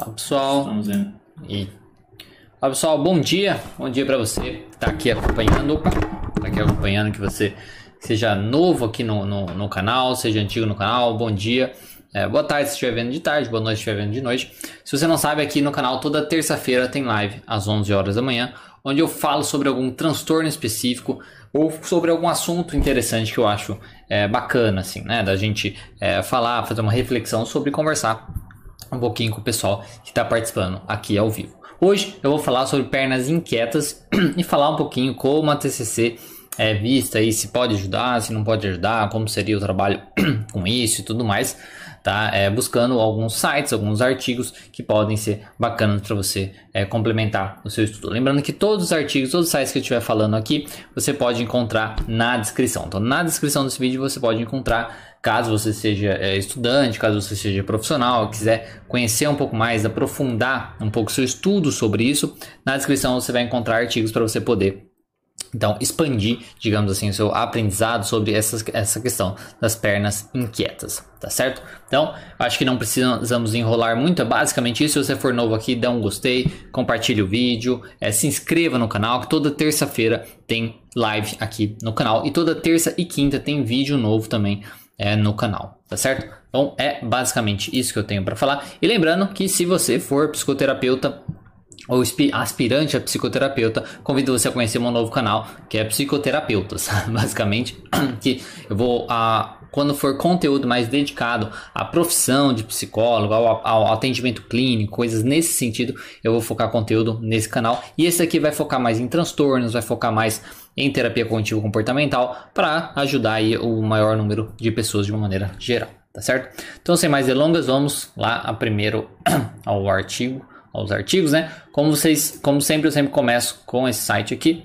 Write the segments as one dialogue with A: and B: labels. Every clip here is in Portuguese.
A: Olá pessoal.
B: Estamos indo.
A: E... Olá pessoal, bom dia. Bom dia para você que tá aqui acompanhando. Opa, tá aqui acompanhando que você seja novo aqui no, no, no canal, seja antigo no canal. Bom dia. É, boa tarde se estiver vendo de tarde, boa noite se estiver vendo de noite. Se você não sabe, aqui no canal toda terça-feira tem live às 11 horas da manhã, onde eu falo sobre algum transtorno específico ou sobre algum assunto interessante que eu acho é, bacana, assim, né? Da gente é, falar, fazer uma reflexão sobre conversar um pouquinho com o pessoal que está participando aqui ao vivo. Hoje eu vou falar sobre pernas inquietas e falar um pouquinho como a TCC é vista e se pode ajudar, se não pode ajudar, como seria o trabalho com isso e tudo mais, tá? É, buscando alguns sites, alguns artigos que podem ser bacanas para você é, complementar o seu estudo. Lembrando que todos os artigos, todos os sites que eu estiver falando aqui, você pode encontrar na descrição. Então, na descrição desse vídeo você pode encontrar Caso você seja é, estudante, caso você seja profissional, quiser conhecer um pouco mais, aprofundar um pouco seu estudo sobre isso, na descrição você vai encontrar artigos para você poder então, expandir, digamos assim, o seu aprendizado sobre essas, essa questão das pernas inquietas, tá certo? Então, acho que não precisamos enrolar muito, é basicamente isso. Se você for novo aqui, dá um gostei, compartilhe o vídeo, é, se inscreva no canal, que toda terça-feira tem live aqui no canal. E toda terça e quinta tem vídeo novo também é, no canal, tá certo? Então é basicamente isso que eu tenho para falar. E lembrando que se você for psicoterapeuta ou aspirante a psicoterapeuta, convido você a conhecer meu novo canal, que é Psicoterapeutas, basicamente, que eu vou a quando for conteúdo mais dedicado à profissão de psicólogo, ao, ao, atendimento clínico, coisas nesse sentido, eu vou focar conteúdo nesse canal. E esse aqui vai focar mais em transtornos, vai focar mais em terapia cognitivo comportamental para ajudar aí o maior número de pessoas de uma maneira geral, tá certo? Então, sem mais delongas, vamos lá a primeiro ao artigo, aos artigos, né? Como vocês, como sempre, eu sempre começo com esse site aqui,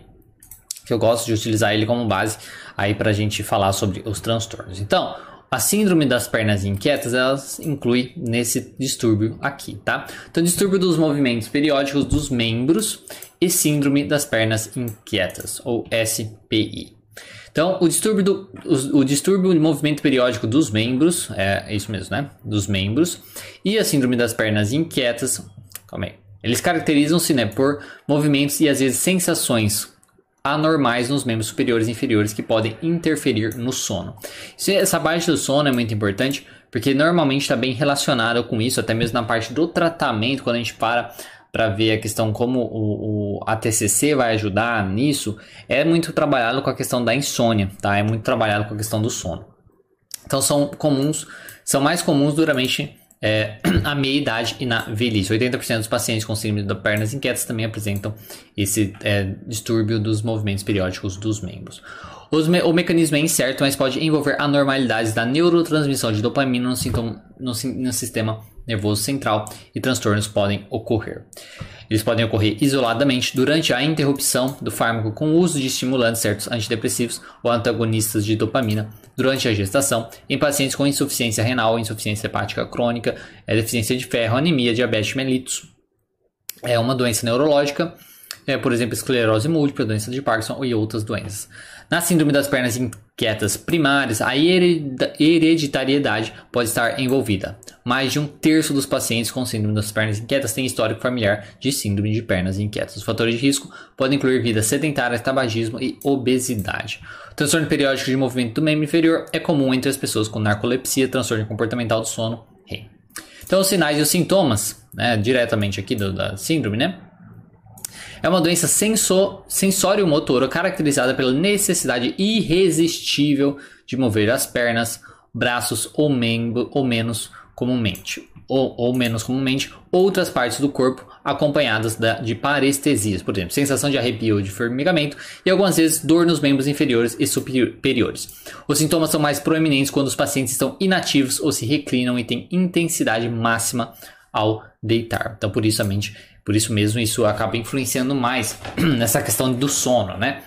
A: que eu gosto de utilizar ele como base aí para a gente falar sobre os transtornos. Então, a síndrome das pernas inquietas, ela inclui nesse distúrbio aqui, tá? Então, distúrbio dos movimentos periódicos dos membros e síndrome das pernas inquietas, ou SPI. Então, o distúrbio, do, o, o, distúrbio de movimento periódico dos membros, é, é isso mesmo, né? Dos membros, e a síndrome das pernas inquietas, Eles caracterizam-se né, por movimentos e às vezes sensações anormais nos membros superiores e inferiores que podem interferir no sono. Essa parte do sono é muito importante porque normalmente está bem relacionado com isso, até mesmo na parte do tratamento, quando a gente para para ver a questão como o, o, a TCC vai ajudar nisso, é muito trabalhado com a questão da insônia, tá? É muito trabalhado com a questão do sono. Então são comuns, são mais comuns durante é, a meia idade e na velhice. 80% dos pacientes com síndrome das pernas inquietas também apresentam esse é, distúrbio dos movimentos periódicos dos membros. Me o mecanismo é incerto, mas pode envolver anormalidades da neurotransmissão de dopamina no, sintoma, no, no sistema nervoso central e transtornos podem ocorrer. Eles podem ocorrer isoladamente durante a interrupção do fármaco com o uso de estimulantes certos antidepressivos ou antagonistas de dopamina durante a gestação em pacientes com insuficiência renal, insuficiência hepática crônica, é, deficiência de ferro, anemia, diabetes mellitus. É uma doença neurológica, é, por exemplo, esclerose múltipla, doença de Parkinson e outras doenças. Na síndrome das pernas inquietas primárias, a hereditariedade pode estar envolvida. Mais de um terço dos pacientes com síndrome das pernas inquietas tem histórico familiar de síndrome de pernas inquietas. Os fatores de risco podem incluir vida sedentária, tabagismo e obesidade. O transtorno periódico de movimento do membro inferior é comum entre as pessoas com narcolepsia, transtorno comportamental do sono. Então, os sinais e os sintomas, né, diretamente aqui do, da síndrome, né? É uma doença sensório-motora caracterizada pela necessidade irresistível de mover as pernas, braços ou, membro, ou menos comumente, ou, ou, menos comumente, outras partes do corpo acompanhadas da, de parestesias, por exemplo, sensação de arrepio ou de formigamento e algumas vezes dor nos membros inferiores e superiores. Os sintomas são mais proeminentes quando os pacientes estão inativos ou se reclinam e têm intensidade máxima ao deitar. Então, por isso a mente por isso mesmo, isso acaba influenciando mais nessa questão do sono, né?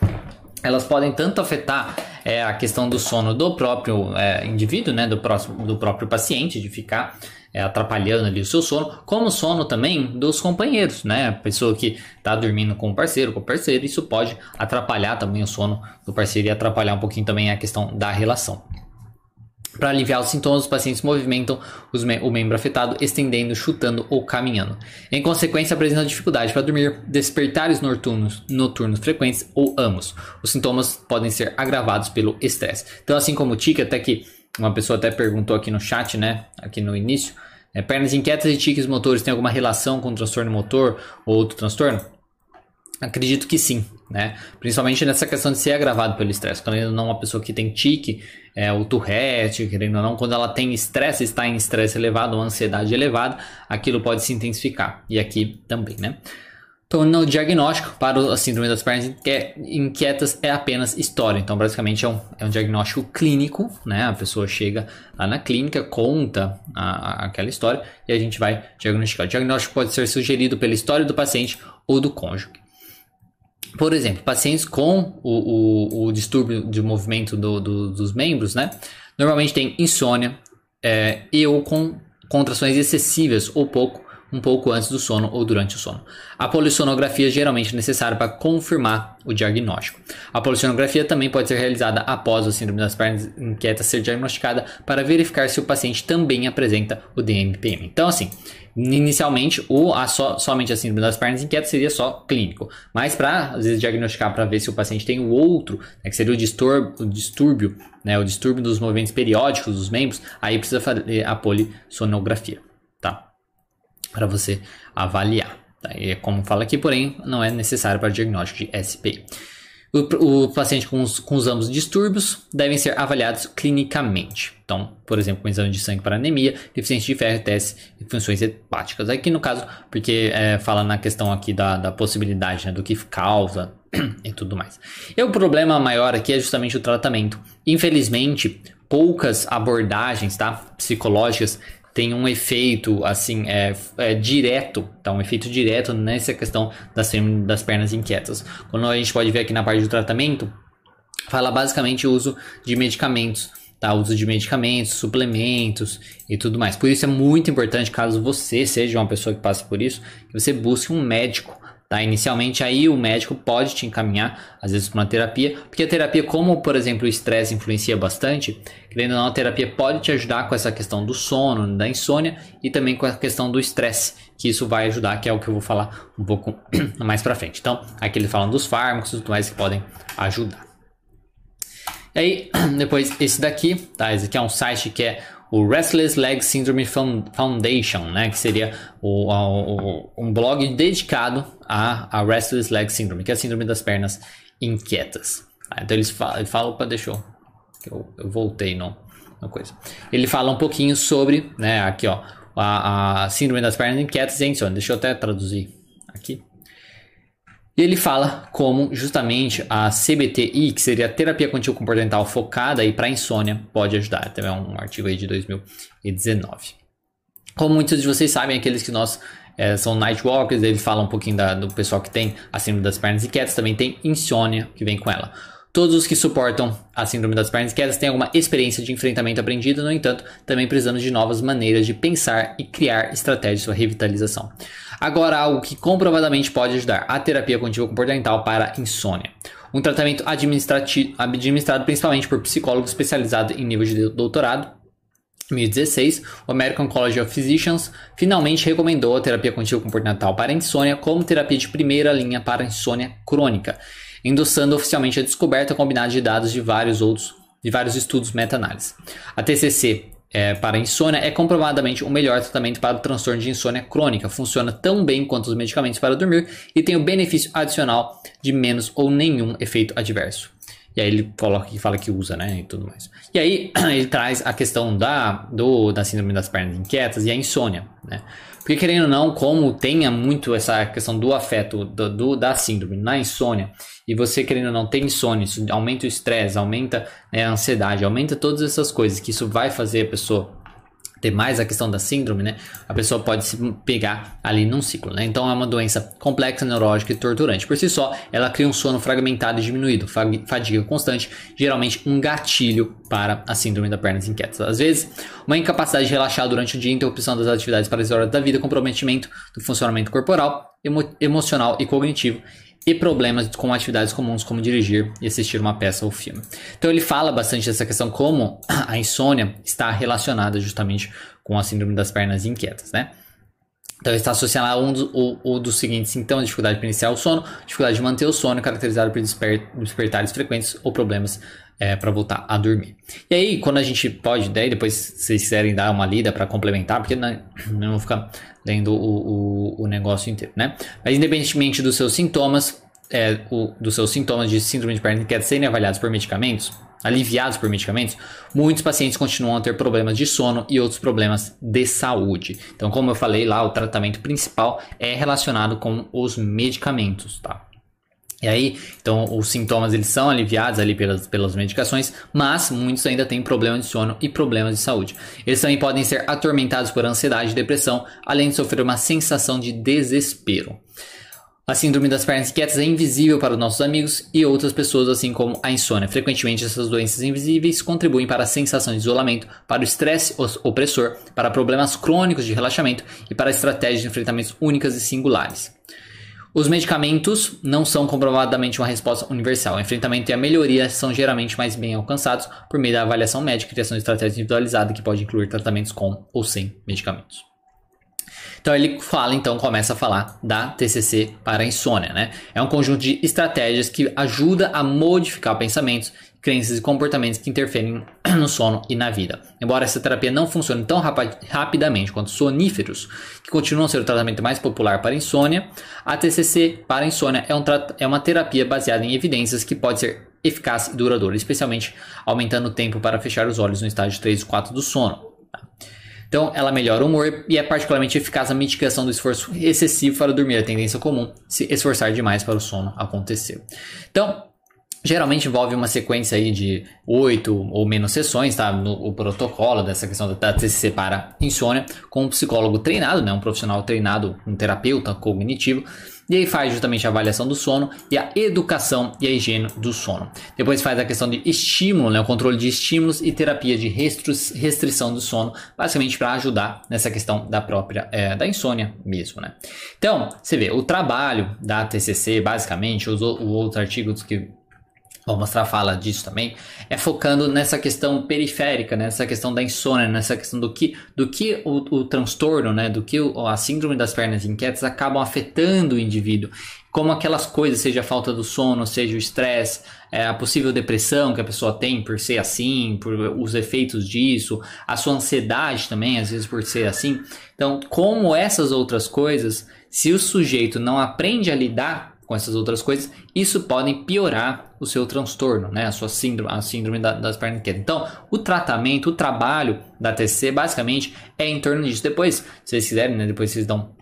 A: Elas podem tanto afetar é, a questão do sono do próprio é, indivíduo, né? Do, próximo, do próprio paciente, de ficar é, atrapalhando ali o seu sono, como o sono também dos companheiros, né? A pessoa que está dormindo com o parceiro, com o parceiro, isso pode atrapalhar também o sono do parceiro e atrapalhar um pouquinho também a questão da relação. Para aliviar os sintomas, os pacientes movimentam me o membro afetado, estendendo, chutando ou caminhando. Em consequência, apresentam dificuldade para dormir, despertares noturnos, noturnos frequentes ou ambos. Os sintomas podem ser agravados pelo estresse. Então, assim como o tique, até que uma pessoa até perguntou aqui no chat, né, aqui no início, é, pernas inquietas e tiques motores têm alguma relação com transtorno motor ou outro transtorno? Acredito que sim, né? Principalmente nessa questão de ser agravado pelo estresse. Quando ainda não uma pessoa que tem tique, é, o Tourette, querendo ou não, quando ela tem estresse, está em estresse elevado ou ansiedade elevada, aquilo pode se intensificar. E aqui também, né? Então, no diagnóstico para a síndrome das pernas inquietas é apenas história. Então, basicamente, é um, é um diagnóstico clínico, né? A pessoa chega lá na clínica, conta a, a, aquela história e a gente vai diagnosticar. O diagnóstico pode ser sugerido pela história do paciente ou do cônjuge. Por exemplo, pacientes com o, o, o distúrbio de movimento do, do, dos membros, né? Normalmente tem insônia é, e ou com contrações excessivas ou pouco um pouco antes do sono ou durante o sono. A polissonografia é geralmente necessária para confirmar o diagnóstico. A polissonografia também pode ser realizada após a síndrome das pernas inquietas ser diagnosticada para verificar se o paciente também apresenta o DMPM. Então, assim, inicialmente, o, a so, somente a síndrome das pernas inquietas seria só clínico, mas para às vezes diagnosticar para ver se o paciente tem o outro, né, que seria o distúrbio, o distúrbio, né, o distúrbio dos movimentos periódicos dos membros, aí precisa fazer a polissonografia? Para você avaliar. Tá? E é como fala aqui, porém, não é necessário para diagnóstico de SPI. O, o, paciente com os, com os ambos distúrbios devem ser avaliados clinicamente. Então, por exemplo, com exame de sangue para anemia, deficiência de ferro, testes e funções hepáticas. Aqui no caso, porque é, fala na questão aqui da, da possibilidade né, do que causa e tudo mais. E o problema maior aqui é justamente o tratamento. Infelizmente, poucas abordagens tá, psicológicas tem um efeito assim é, é, direto, tá? Um efeito direto nessa questão das, das pernas inquietas. Quando a gente pode ver aqui na parte do tratamento, fala basicamente o uso de medicamentos, tá? Uso de medicamentos, suplementos e tudo mais. Por isso é muito importante, caso você seja uma pessoa que passe por isso, que você busque um médico Tá? Inicialmente aí o médico pode te encaminhar, às vezes, para uma terapia, porque a terapia, como por exemplo o estresse influencia bastante, querendo ou não, a terapia pode te ajudar com essa questão do sono, da insônia e também com a questão do estresse, que isso vai ajudar, que é o que eu vou falar um pouco mais para frente. Então, aqui ele falando dos fármacos e tudo mais que podem ajudar. E aí, depois esse daqui, tá? Esse aqui é um site que é o Restless Leg Syndrome Foundation, né, que seria o, o, um blog dedicado a, a Restless Leg Syndrome, que é a síndrome das pernas inquietas. Ah, então eles falam, ele fala, opa, deixa eu, eu, eu voltei no, no coisa. Ele fala um pouquinho sobre, né, aqui ó, a, a síndrome das pernas inquietas e insônia. Deixa eu até traduzir aqui. E ele fala como justamente a CBTI, que seria a terapia contínua comportamental focada para insônia, pode ajudar. Também é um artigo aí de 2019. Como muitos de vocês sabem, aqueles que nós é, são night walkers, ele fala um pouquinho da, do pessoal que tem a síndrome das pernas inquietas, também tem insônia que vem com ela. Todos os que suportam a síndrome das pernas inquietas têm alguma experiência de enfrentamento aprendida, no entanto, também precisamos de novas maneiras de pensar e criar estratégias para revitalização. Agora, algo que comprovadamente pode ajudar: a terapia contínua comportamental para insônia. Um tratamento administrado principalmente por psicólogos especializados em nível de doutorado. Em 2016, o American College of Physicians finalmente recomendou a terapia contínua comportamental para insônia como terapia de primeira linha para insônia crônica, endossando oficialmente a descoberta combinada de dados de vários outros de vários estudos meta-análise. A TCC é, para insônia é comprovadamente o melhor tratamento para o transtorno de insônia crônica. Funciona tão bem quanto os medicamentos para dormir e tem o benefício adicional de menos ou nenhum efeito adverso. E aí ele coloca que fala que usa, né, e tudo mais. E aí ele traz a questão da, do, da síndrome das pernas inquietas e a insônia, né? Porque querendo ou não, como tenha muito essa questão do afeto do, do da síndrome na insônia, e você querendo ou não tem insônia, isso aumenta o estresse, aumenta né, a ansiedade, aumenta todas essas coisas que isso vai fazer a pessoa ter mais a questão da síndrome, né? A pessoa pode se pegar ali num ciclo, né? Então é uma doença complexa, neurológica e torturante. Por si só, ela cria um sono fragmentado e diminuído, fadiga constante, geralmente um gatilho para a síndrome da pernas inquietas. Às vezes, uma incapacidade de relaxar durante o dia, interrupção das atividades para as horas da vida, comprometimento do funcionamento corporal, emo emocional e cognitivo e problemas com atividades comuns como dirigir e assistir uma peça ou filme. Então ele fala bastante dessa questão como a insônia está relacionada justamente com a síndrome das pernas inquietas, né? Então está associado a um, do, o, o dos seguintes sintomas: dificuldade para iniciar o sono, dificuldade de manter o sono, caracterizado por desper, despertares frequentes ou problemas é, para voltar a dormir. E aí, quando a gente pode, daí depois, se vocês quiserem dar uma lida para complementar, porque não, não vou ficar lendo o, o, o, negócio inteiro, né? Mas independentemente dos seus sintomas, é, o, dos seus sintomas de síndrome de perna inquieta serem avaliados por medicamentos, aliviados por medicamentos, muitos pacientes continuam a ter problemas de sono e outros problemas de saúde. Então, como eu falei lá, o tratamento principal é relacionado com os medicamentos, tá? E aí, então, os sintomas eles são aliviados ali pelas, pelas medicações, mas muitos ainda têm problemas de sono e problemas de saúde. Eles também podem ser atormentados por ansiedade e depressão, além de sofrer uma sensação de desespero. A síndrome das pernas inquietas é invisível para os nossos amigos e outras pessoas, assim como a insônia. Frequentemente, essas doenças invisíveis contribuem para a sensação de isolamento, para o estresse opressor, para problemas crônicos de relaxamento e para estratégias de enfrentamentos únicas e singulares. Os medicamentos não são comprovadamente uma resposta universal. O enfrentamento e a melhoria são geralmente mais bem alcançados por meio da avaliação médica e criação de estratégia individualizada que pode incluir tratamentos com ou sem medicamentos. Então ele fala, então começa a falar da TCC para a insônia, né? É um conjunto de estratégias que ajuda a modificar pensamentos crenças e comportamentos que interferem no sono e na vida. Embora essa terapia não funcione tão rapidamente quanto soníferos, que continuam a ser o tratamento mais popular para insônia, a TCC para insônia é, um é uma terapia baseada em evidências que pode ser eficaz e duradoura, especialmente aumentando o tempo para fechar os olhos no estágio 3 e 4 do sono. Tá? Então, ela melhora o humor e é particularmente eficaz na mitigação do esforço excessivo para dormir, a tendência comum se esforçar demais para o sono acontecer. Então, Geralmente envolve uma sequência aí de oito ou menos sessões, tá? No, o protocolo dessa questão da TCC para insônia, com um psicólogo treinado, né? Um profissional treinado, um terapeuta cognitivo. E aí faz justamente a avaliação do sono e a educação e a higiene do sono. Depois faz a questão de estímulo, né? O controle de estímulos e terapia de restrição do sono, basicamente para ajudar nessa questão da própria, é, da insônia mesmo, né? Então, você vê, o trabalho da TCC, basicamente, os, os outros artigos que vou mostrar a fala disso também, é focando nessa questão periférica, né? nessa questão da insônia, nessa questão do que, do que o, o transtorno, né? do que o, a síndrome das pernas inquietas acabam afetando o indivíduo. Como aquelas coisas, seja a falta do sono, seja o estresse, é, a possível depressão que a pessoa tem por ser assim, por os efeitos disso, a sua ansiedade também, às vezes por ser assim. Então, como essas outras coisas, se o sujeito não aprende a lidar com essas outras coisas, isso pode piorar o seu transtorno, né? A sua síndrome, a síndrome da, das pernas inquietas. Então, o tratamento, o trabalho da TCC, basicamente, é em torno disso. Depois, se vocês quiserem, né? Depois vocês dão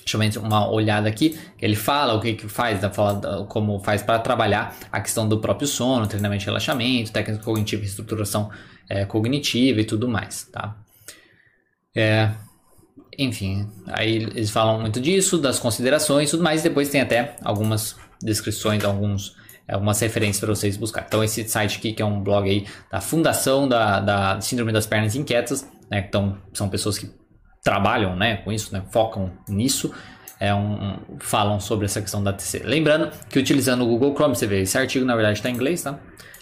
A: deixa eu uma olhada aqui, ele fala o que, que faz, fala como faz para trabalhar a questão do próprio sono, treinamento de relaxamento, técnica cognitiva, estruturação é, cognitiva e tudo mais, tá? É, enfim, aí eles falam muito disso, das considerações e tudo mais, depois tem até algumas descrições, alguns, algumas referências para vocês buscar. Então esse site aqui, que é um blog aí da Fundação da, da Síndrome das Pernas Inquietas, né, então são pessoas que trabalham né, com isso, né, focam nisso, é um, falam sobre essa questão da TC. Lembrando que utilizando o Google Chrome, você vê, esse artigo na verdade está em inglês, tá?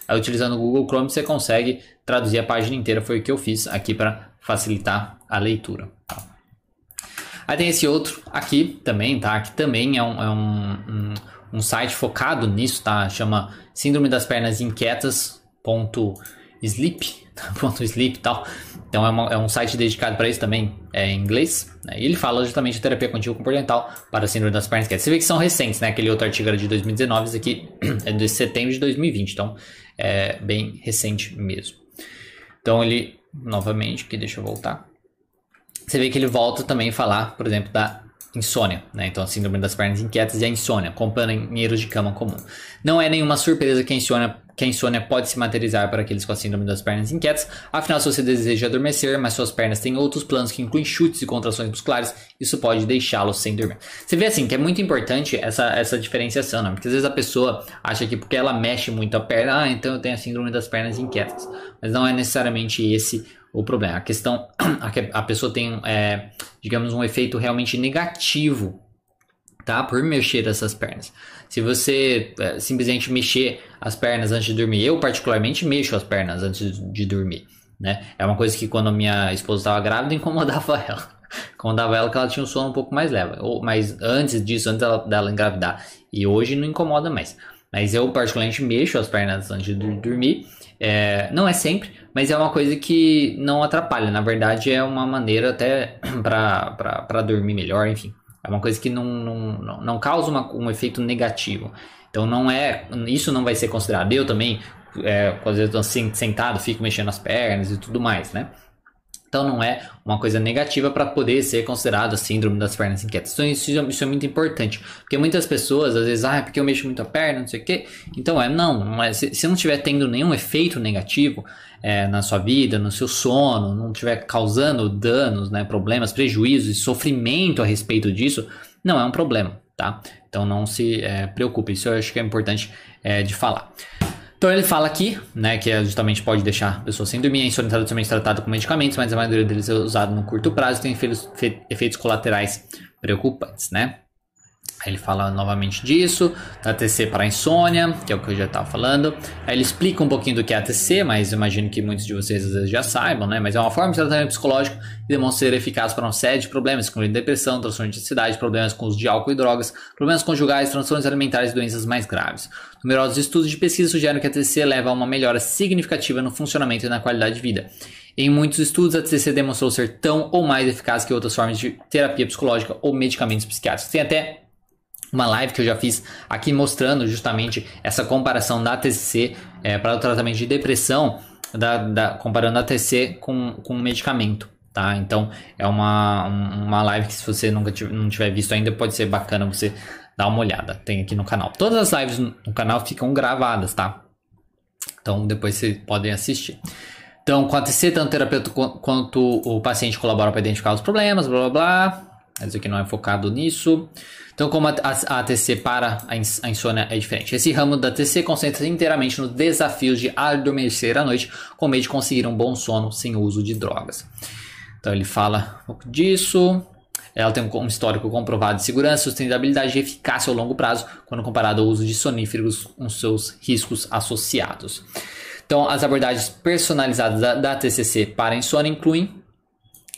A: Aí, utilizando o Google Chrome você consegue traduzir a página inteira, foi o que eu fiz aqui para facilitar a leitura. Tá? Aí tem esse outro aqui também, tá? Que também é um, é um, um, um site focado nisso, tá? Chama Síndrome das Pernas Inquietas. Ponto sleep, ponto sleep e tal. Então é, uma, é, um site dedicado para isso também, é em inglês. Né? E ele fala justamente de terapia contínua comportamental para síndrome das pernas inquietas. Você vê que são recentes, né? Aquele outro artigo era de 2019, esse aqui é de setembro de 2020, então é bem recente mesmo. Então ele, novamente, aqui deixa eu voltar você vê que ele volta também a falar, por exemplo, da insônia, né? Então, a síndrome das pernas inquietas e a insônia, companheiros de cama comum. Não é nenhuma surpresa que a insônia, que a insônia pode se materializar para aqueles com a síndrome das pernas inquietas. Afinal, se você deseja adormecer, mas suas pernas têm outros planos que incluem chutes e contrações musculares, isso pode deixá-lo sem dormir. Você vê assim que é muito importante essa, essa diferenciação, né? Porque às vezes a pessoa acha que porque ela mexe muito a perna, ah, então eu tenho a síndrome das pernas inquietas. Mas não é necessariamente esse o problema. A questão, a pessoa tem, é, digamos, um efeito realmente negativo tá? Por mexer essas pernas. Se você é, simplesmente mexer as pernas antes de dormir, eu particularmente mexo as pernas antes de dormir, né? É uma coisa que quando minha esposa estava grávida incomodava ela. Incomodava ela que ela tinha um sono um pouco mais leve. Ou, mas antes disso, antes dela, dela engravidar. E hoje não incomoda mais. Mas eu particularmente mexo as pernas antes de dormir. É, não é sempre, mas é uma coisa que não atrapalha. Na verdade, é uma maneira até para dormir melhor, enfim. É uma coisa que não, não, não causa uma, um efeito negativo. Então não é. Isso não vai ser considerado. Eu também, é, às vezes, estou sentado, fico mexendo as pernas e tudo mais, né? Então não é uma coisa negativa para poder ser considerado a síndrome das pernas inquietas. Então isso, isso, é muito importante. Porque muitas pessoas, às vezes, ah, é porque eu mexo muito a perna, não sei o quê. Então é, não, mas se, se não estiver tendo nenhum efeito negativo é, na sua vida, no seu sono, não estiver causando danos, né, problemas, prejuízos e sofrimento a respeito disso, não é um problema, tá? Então não se é, preocupe, isso eu acho que é importante é, de falar. Então ele fala aqui, né, que é justamente pode deixar a pessoa sem dormir, a insônia tradicionalmente tratada com medicamentos, mas a maioria deles é usado no curto prazo e tem efeitos colaterais preocupantes, né? Aí ele fala novamente disso, da TC para insônia, que é o que eu já estava falando. Aí ele explica um pouquinho do que é a TC, mas imagino que muitos de vocês às vezes já saibam, né? Mas é uma forma de tratamento psicológico que demonstra ser eficaz para uma série de problemas, incluindo depressão, transtorno de ansiedade, problemas com uso de álcool e drogas, problemas conjugais, transtornos alimentares e doenças mais graves. Numerosos estudos de pesquisa sugerem que a TC leva a uma melhora significativa no funcionamento e na qualidade de vida. Em muitos estudos, a TCC demonstrou ser tão ou mais eficaz que outras formas de terapia psicológica ou medicamentos psiquiátricos. Tem até uma live que eu já fiz aqui mostrando justamente essa comparação da TCC é, para o tratamento de depressão, da, da, comparando a TCC com, com medicamento. Tá? Então é uma, uma live que se você nunca tiver, não tiver visto ainda, pode ser bacana você dar uma olhada. Tem aqui no canal. Todas as lives no canal ficam gravadas, tá? Então depois vocês podem assistir. Então, com a TC, tanto o terapeuta quanto o paciente colaboram para identificar os problemas, blá blá blá. Mas aqui não é focado nisso. Então, como a, a, a TC para a, insônia é diferente. Esse ramo da TC concentra-se inteiramente nos desafios de adormecer à noite com meio de conseguir um bom sono sem o uso de drogas. Então, ele fala um pouco disso. Ela tem um histórico comprovado de segurança, sustentabilidade e eficácia ao longo prazo, quando comparado ao uso de soníferos com seus riscos associados. Então, as abordagens personalizadas da, da TCC para insônia incluem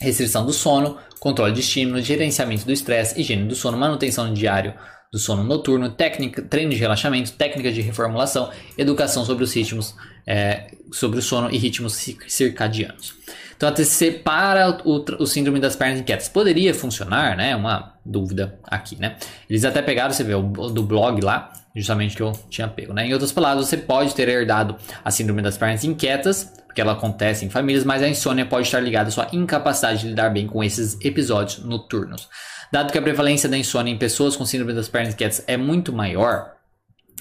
A: restrição do sono, controle de estímulo, gerenciamento do estresse, higiene do sono, manutenção diário do sono noturno, técnica, treino de relaxamento, técnicas de reformulação, educação sobre os ritmos, é, sobre o sono e ritmos circadianos. Então, a TCC para o, o, síndrome das pernas inquietas poderia funcionar, né? Uma dúvida aqui, né? Eles até pegaram, você vê, o do blog lá, justamente que eu tinha pego, né? Em outras palavras, você pode ter herdado a síndrome das pernas inquietas porque ela acontece em famílias, mas a insônia pode estar ligada à sua incapacidade de lidar bem com esses episódios noturnos. Dado que a prevalência da insônia em pessoas com síndrome das pernas inquietas é muito maior,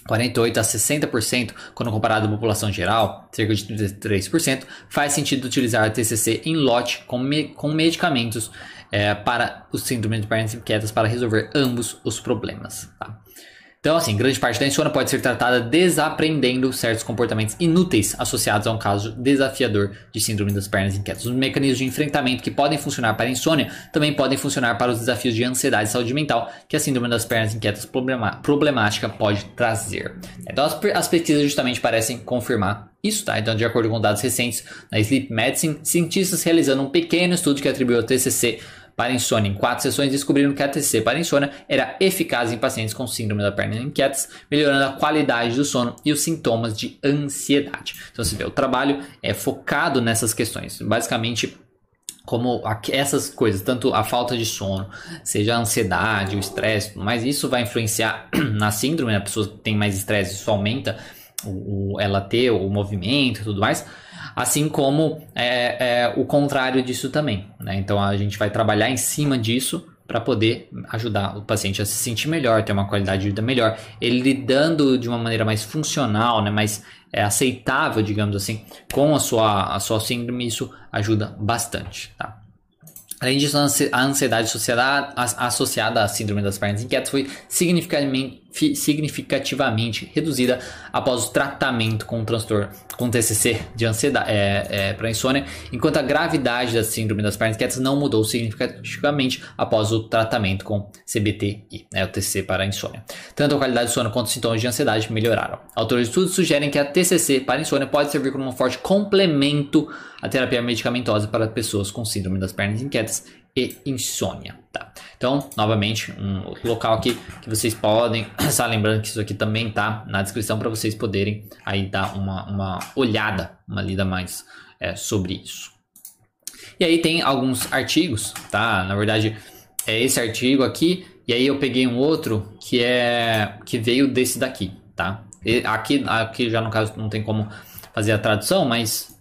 A: 48 a 60% quando comparado à população geral, cerca de 33%, faz sentido utilizar a TCC em lote com, me com medicamentos é, para o síndrome de pernas inquietas para resolver ambos os problemas. Tá? Então, assim, grande parte da insônia pode ser tratada desaprendendo certos comportamentos inúteis associados a um caso desafiador de síndrome das pernas inquietas. Os mecanismos de enfrentamento que podem funcionar para a insônia também podem funcionar para os desafios de ansiedade e saúde mental que a síndrome das pernas inquietas problemática pode trazer. Então, as, as pesquisas justamente parecem confirmar isso, tá? Então, de acordo com dados recentes na Sleep Medicine, cientistas realizando um pequeno estudo que atribuiu ao TCC para insônia. Em quatro sessões descobriram que a TCC para insônia era eficaz em pacientes com síndrome da perna inquietas, melhorando a qualidade do sono e os sintomas de ansiedade. Então você vê, o trabalho é focado nessas questões. Basicamente, como essas coisas, tanto a falta de sono, seja a ansiedade, o estresse, mas isso vai influenciar na síndrome, né? a pessoa que tem mais estresse, isso aumenta o, o, ela ter o movimento e tudo mais assim como é, é, o contrário disso também. Né? Então a gente vai trabalhar em cima disso para poder ajudar o paciente a se sentir melhor, ter uma qualidade de vida melhor, ele lidando de uma maneira mais funcional, né, mais é, aceitável, digamos assim, com a sua, a sua síndrome, isso ajuda bastante, tá? Além disso, a ansiedade associada, à síndrome das pernas inquietas foi significativamente, significativamente reduzida após o tratamento com o transtorno com TCC de ansiedade é, é, para insônia, enquanto a gravidade da síndrome das pernas inquietas não mudou significativamente após o tratamento com CBTI, né, o TCC para insônia. Tanto a qualidade do sono quanto os sintomas de ansiedade melhoraram. Autores de estudos sugerem que a TCC para insônia pode servir como um forte complemento à terapia medicamentosa para pessoas com síndrome das pernas inquietas e insônia, tá? Então, novamente, um local aqui que vocês podem, só lembrando que isso aqui também tá na descrição para vocês poderem aí dar uma, uma olhada, uma lida mais é, sobre isso. E aí tem alguns artigos, tá? Na verdade, é esse artigo aqui, e aí eu peguei um outro que é que veio desse daqui, tá? E aqui, aqui já no caso não tem como fazer a tradução, mas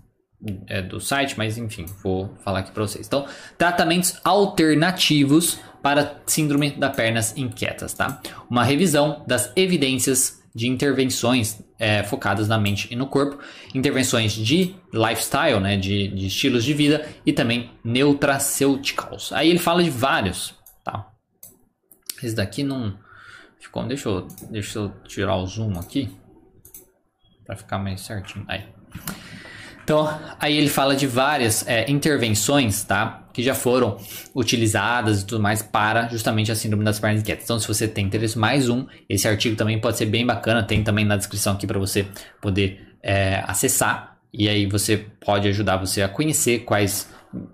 A: é, do site, mas enfim, vou falar aqui para vocês. Então, tratamentos alternativos para síndrome das pernas inquietas, tá? Uma revisão das evidências de intervenções é, focadas na mente e no corpo, intervenções de lifestyle, né, de, de estilos de vida e também neutraceuticals. Aí ele fala de vários, tá? Esse daqui não ficou. Deixa eu, deixa eu tirar o zoom aqui para ficar mais certinho. Aí. Então, aí ele fala de várias é, intervenções, tá? Que já foram utilizadas e tudo mais para justamente a síndrome das pernas inquietas. Então, se você tem interesse, mais um. Esse artigo também pode ser bem bacana. Tem também na descrição aqui para você poder é, acessar. E aí você pode ajudar você a conhecer quais,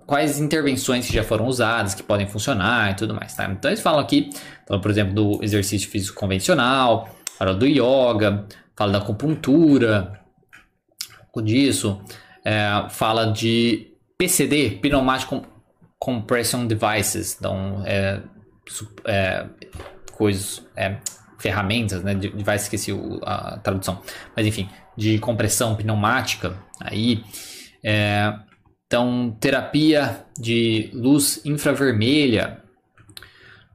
A: quais intervenções que já foram usadas, que podem funcionar e tudo mais, tá? Então, eles falam aqui, então, por exemplo, do exercício físico convencional, fala do yoga, fala da acupuntura, disso é, fala de PCD, Pneumatic Compression Devices, então é, é, coisas, é, ferramentas, né, device, esqueci a tradução, mas enfim, de compressão pneumática, aí, é, então terapia de luz infravermelha,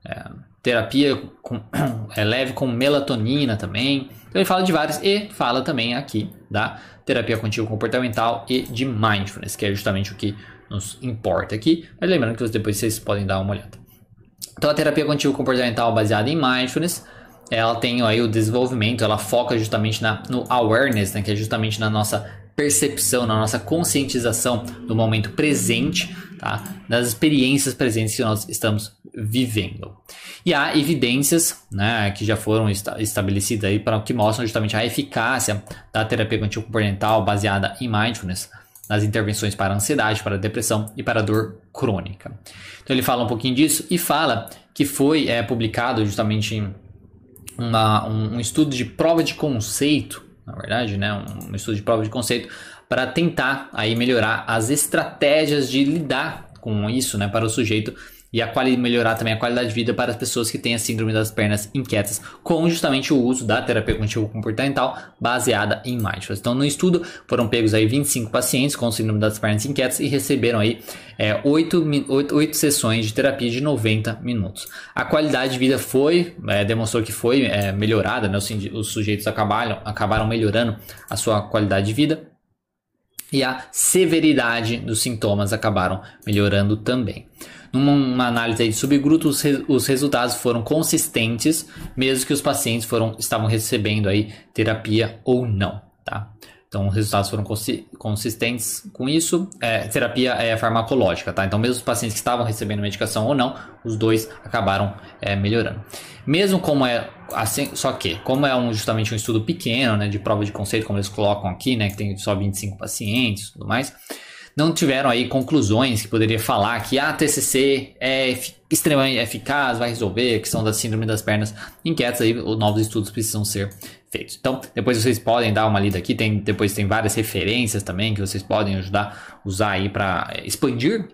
A: é, terapia com, é leve com melatonina também, então ele fala de vários e fala também aqui da terapia contínua comportamental e de mindfulness, que é justamente o que nos importa aqui. Mas lembrando que depois vocês podem dar uma olhada. Então a terapia contínua comportamental baseada em mindfulness, ela tem aí o desenvolvimento, ela foca justamente na, no awareness, né, que é justamente na nossa percepção, na nossa conscientização do momento presente, tá? das experiências presentes que nós estamos vivendo. E há evidências né, que já foram estabelecidas aí para que mostram justamente a eficácia da terapia cognitivo comportamental baseada em mindfulness nas intervenções para ansiedade, para depressão e para dor crônica. Então ele fala um pouquinho disso e fala que foi é, publicado justamente uma, um, um estudo de prova de conceito na verdade, né, um estudo de prova de conceito para tentar aí melhorar as estratégias de lidar com isso, né, para o sujeito e a melhorar também a qualidade de vida para as pessoas que têm a síndrome das pernas inquietas, com justamente o uso da terapia cognitivo comportamental baseada em mindfulness. Então, no estudo foram pegos aí 25 pacientes com síndrome das pernas inquietas e receberam aí é, 8, 8, 8 sessões de terapia de 90 minutos. A qualidade de vida foi, é, demonstrou que foi é, melhorada, né? os, os sujeitos acabaram, acabaram melhorando a sua qualidade de vida e a severidade dos sintomas acabaram melhorando também. Numa análise de subgrupos, os resultados foram consistentes, mesmo que os pacientes foram, estavam recebendo aí terapia ou não, tá? Então, os resultados foram consistentes com isso. É, terapia é farmacológica, tá? Então, mesmo os pacientes que estavam recebendo medicação ou não, os dois acabaram é, melhorando. Mesmo como é assim, só que, como é um, justamente um estudo pequeno, né, de prova de conceito, como eles colocam aqui, né, que tem só 25 pacientes e tudo mais, não tiveram aí conclusões que poderia falar que a ah, TCC é extremamente eficaz, vai resolver a questão da síndrome das pernas inquietas, aí novos estudos precisam ser feitos. Então, depois vocês podem dar uma lida aqui, tem, depois tem várias referências também que vocês podem ajudar, usar aí para expandir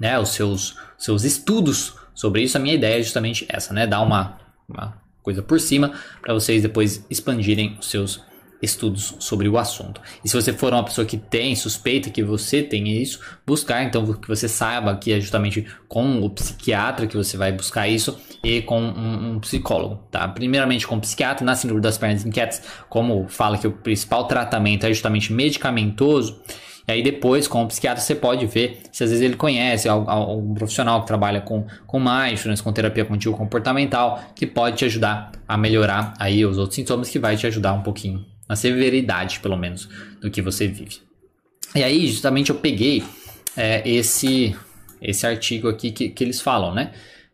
A: né, os seus, seus estudos sobre isso. A minha ideia é justamente essa, né, dar uma, uma coisa por cima para vocês depois expandirem os seus estudos sobre o assunto. E se você for uma pessoa que tem, suspeita que você tenha isso, buscar então que você saiba que é justamente com o psiquiatra que você vai buscar isso e com um, um psicólogo, tá? Primeiramente com o psiquiatra na síndrome das pernas inquietas, como fala que o principal tratamento é justamente medicamentoso, E aí depois, com o psiquiatra, você pode ver se às vezes ele conhece algum profissional que trabalha com, com mindfulness, com terapia contínua comportamental, que pode te ajudar a melhorar aí os outros sintomas, que vai te ajudar um pouquinho, na severidade, pelo menos, do que você vive. E aí, justamente, eu peguei é, esse, esse artigo aqui que, que eles falam, né?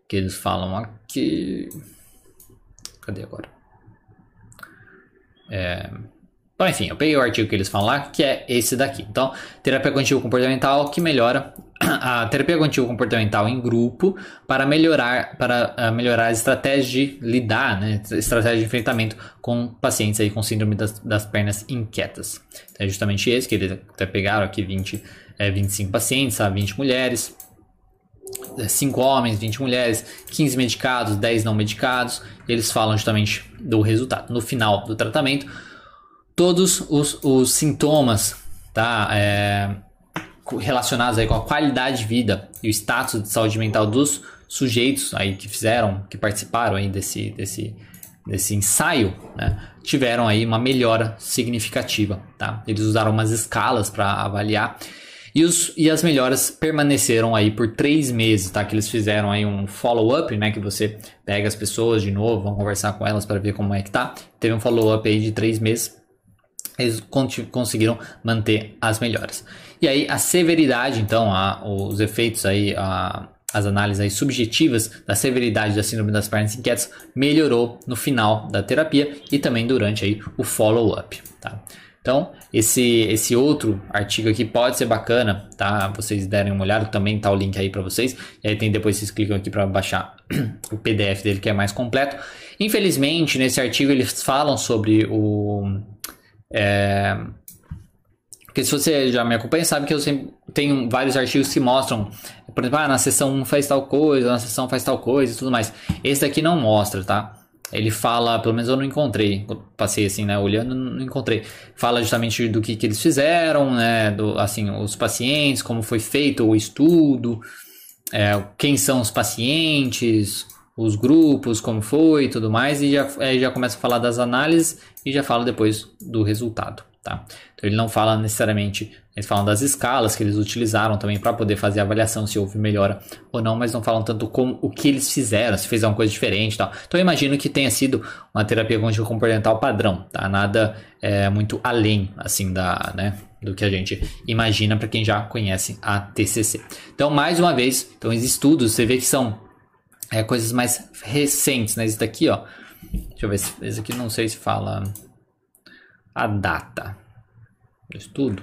A: Que eles falam aqui... Cadê agora? É... Bom, enfim, eu peguei o artigo que eles falam lá, que é esse daqui. Então, terapia cognitivo comportamental que melhora a terapia cognitivo comportamental em grupo para melhorar para uh, melhorar as estratégias de lidar, né, estratégia de enfrentamento com pacientes aí com síndrome das, das pernas inquietas. Então, é justamente esse que eles até pegaram aqui 20 é, 25 pacientes, 20 mulheres, 5 homens, 20 mulheres, 15 medicados, 10 não medicados. eles falam justamente do resultado. No final do tratamento, todos os, os sintomas tá, é, relacionados aí com a qualidade de vida e o status de saúde mental dos sujeitos aí que fizeram, que participaram aí desse, desse, desse ensaio, né, tiveram aí uma melhora significativa. Tá? Eles usaram umas escalas para avaliar e, os, e as melhoras permaneceram aí por três meses, tá? Que eles fizeram aí um follow-up, né? Que você pega as pessoas de novo, vão conversar com elas para ver como é que tá. Teve um follow-up aí de três meses. Eles conseguiram manter as melhoras. E aí a severidade, então, a, os efeitos aí, a, as análises aí subjetivas da severidade da síndrome das pernas inquietas melhorou no final da terapia e também durante aí o follow-up, tá? Então, esse, esse outro artigo aqui pode ser bacana, tá? Vocês derem uma olhada, também tá o link aí para vocês. E aí tem depois vocês clicam aqui para baixar o PDF dele que é mais completo. Infelizmente, nesse artigo eles falam sobre o é... porque se você já me acompanha, sabe que eu sempre tenho vários artigos que mostram, por exemplo, ah, na sessão 1 faz tal coisa, na sessão faz tal coisa e tudo mais. Esse daqui não mostra, tá? Ele fala, pelo menos eu não encontrei, passei assim, né, olhando, não encontrei. Fala justamente do que, que eles fizeram, né, do, assim, os pacientes, como foi feito o estudo, é, quem são os pacientes, os grupos, como foi e tudo mais, e já, é, já começa a falar das análises e já fala depois do resultado. Tá? Então ele não fala necessariamente, eles falam das escalas que eles utilizaram também para poder fazer a avaliação se houve melhora ou não, mas não falam tanto como o que eles fizeram, se fez alguma coisa diferente, tal. Então eu imagino que tenha sido uma terapia cognitivo comportamental padrão, tá? Nada é, muito além assim da, né, do que a gente imagina para quem já conhece a TCC. Então mais uma vez, então os estudos você vê que são é, coisas mais recentes, né? Esse daqui, ó. Deixa eu ver se esse aqui não sei se fala a data do estudo.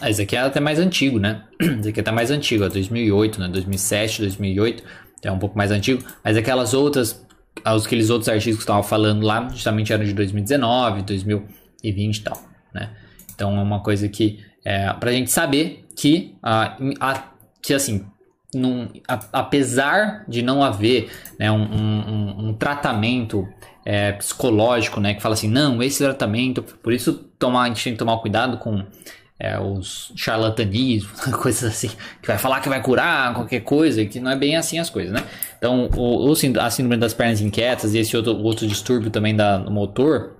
A: Ah, esse aqui é até mais antigo, né? Esse aqui é até mais antigo, é 2008, né? 2007, 2008, é um pouco mais antigo. Mas aquelas outras, aqueles outros artigos que estavam falando lá, justamente eram de 2019, 2020 e tal, né? Então é uma coisa que é pra gente saber que, a, que assim, num, a, apesar de não haver né, um, um, um tratamento é, psicológico, né, que fala assim, não, esse tratamento, por isso tomar, a gente tem que tomar cuidado com é, os charlatanismos, coisas assim, que vai falar que vai curar qualquer coisa, que não é bem assim as coisas, né? Então, o, o a síndrome das pernas inquietas e esse outro, outro distúrbio também da, do motor,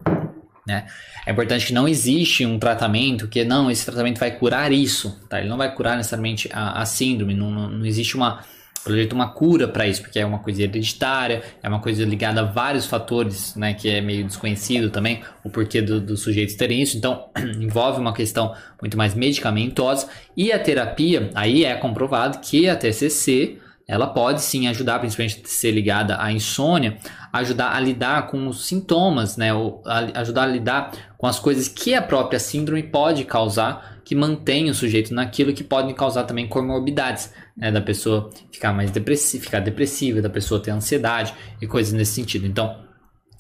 A: né? É importante que não existe um tratamento que não, esse tratamento vai curar isso, tá? Ele não vai curar necessariamente a, a síndrome, não, não, não existe uma pelo jeito uma cura para isso, porque é uma coisa hereditária, é uma coisa ligada a vários fatores, né, que é meio desconhecido também, o porquê dos do sujeitos terem isso, então envolve uma questão muito mais medicamentosa, e a terapia, aí é comprovado que a TCC, ela pode sim ajudar, principalmente ser ligada à insônia, ajudar a lidar com os sintomas, né, ou a, ajudar a lidar com as coisas que a própria síndrome pode causar, que mantém o sujeito naquilo que podem causar também comorbidades, né, da pessoa ficar mais depressiva, ficar depressiva, da pessoa ter ansiedade e coisas nesse sentido. Então,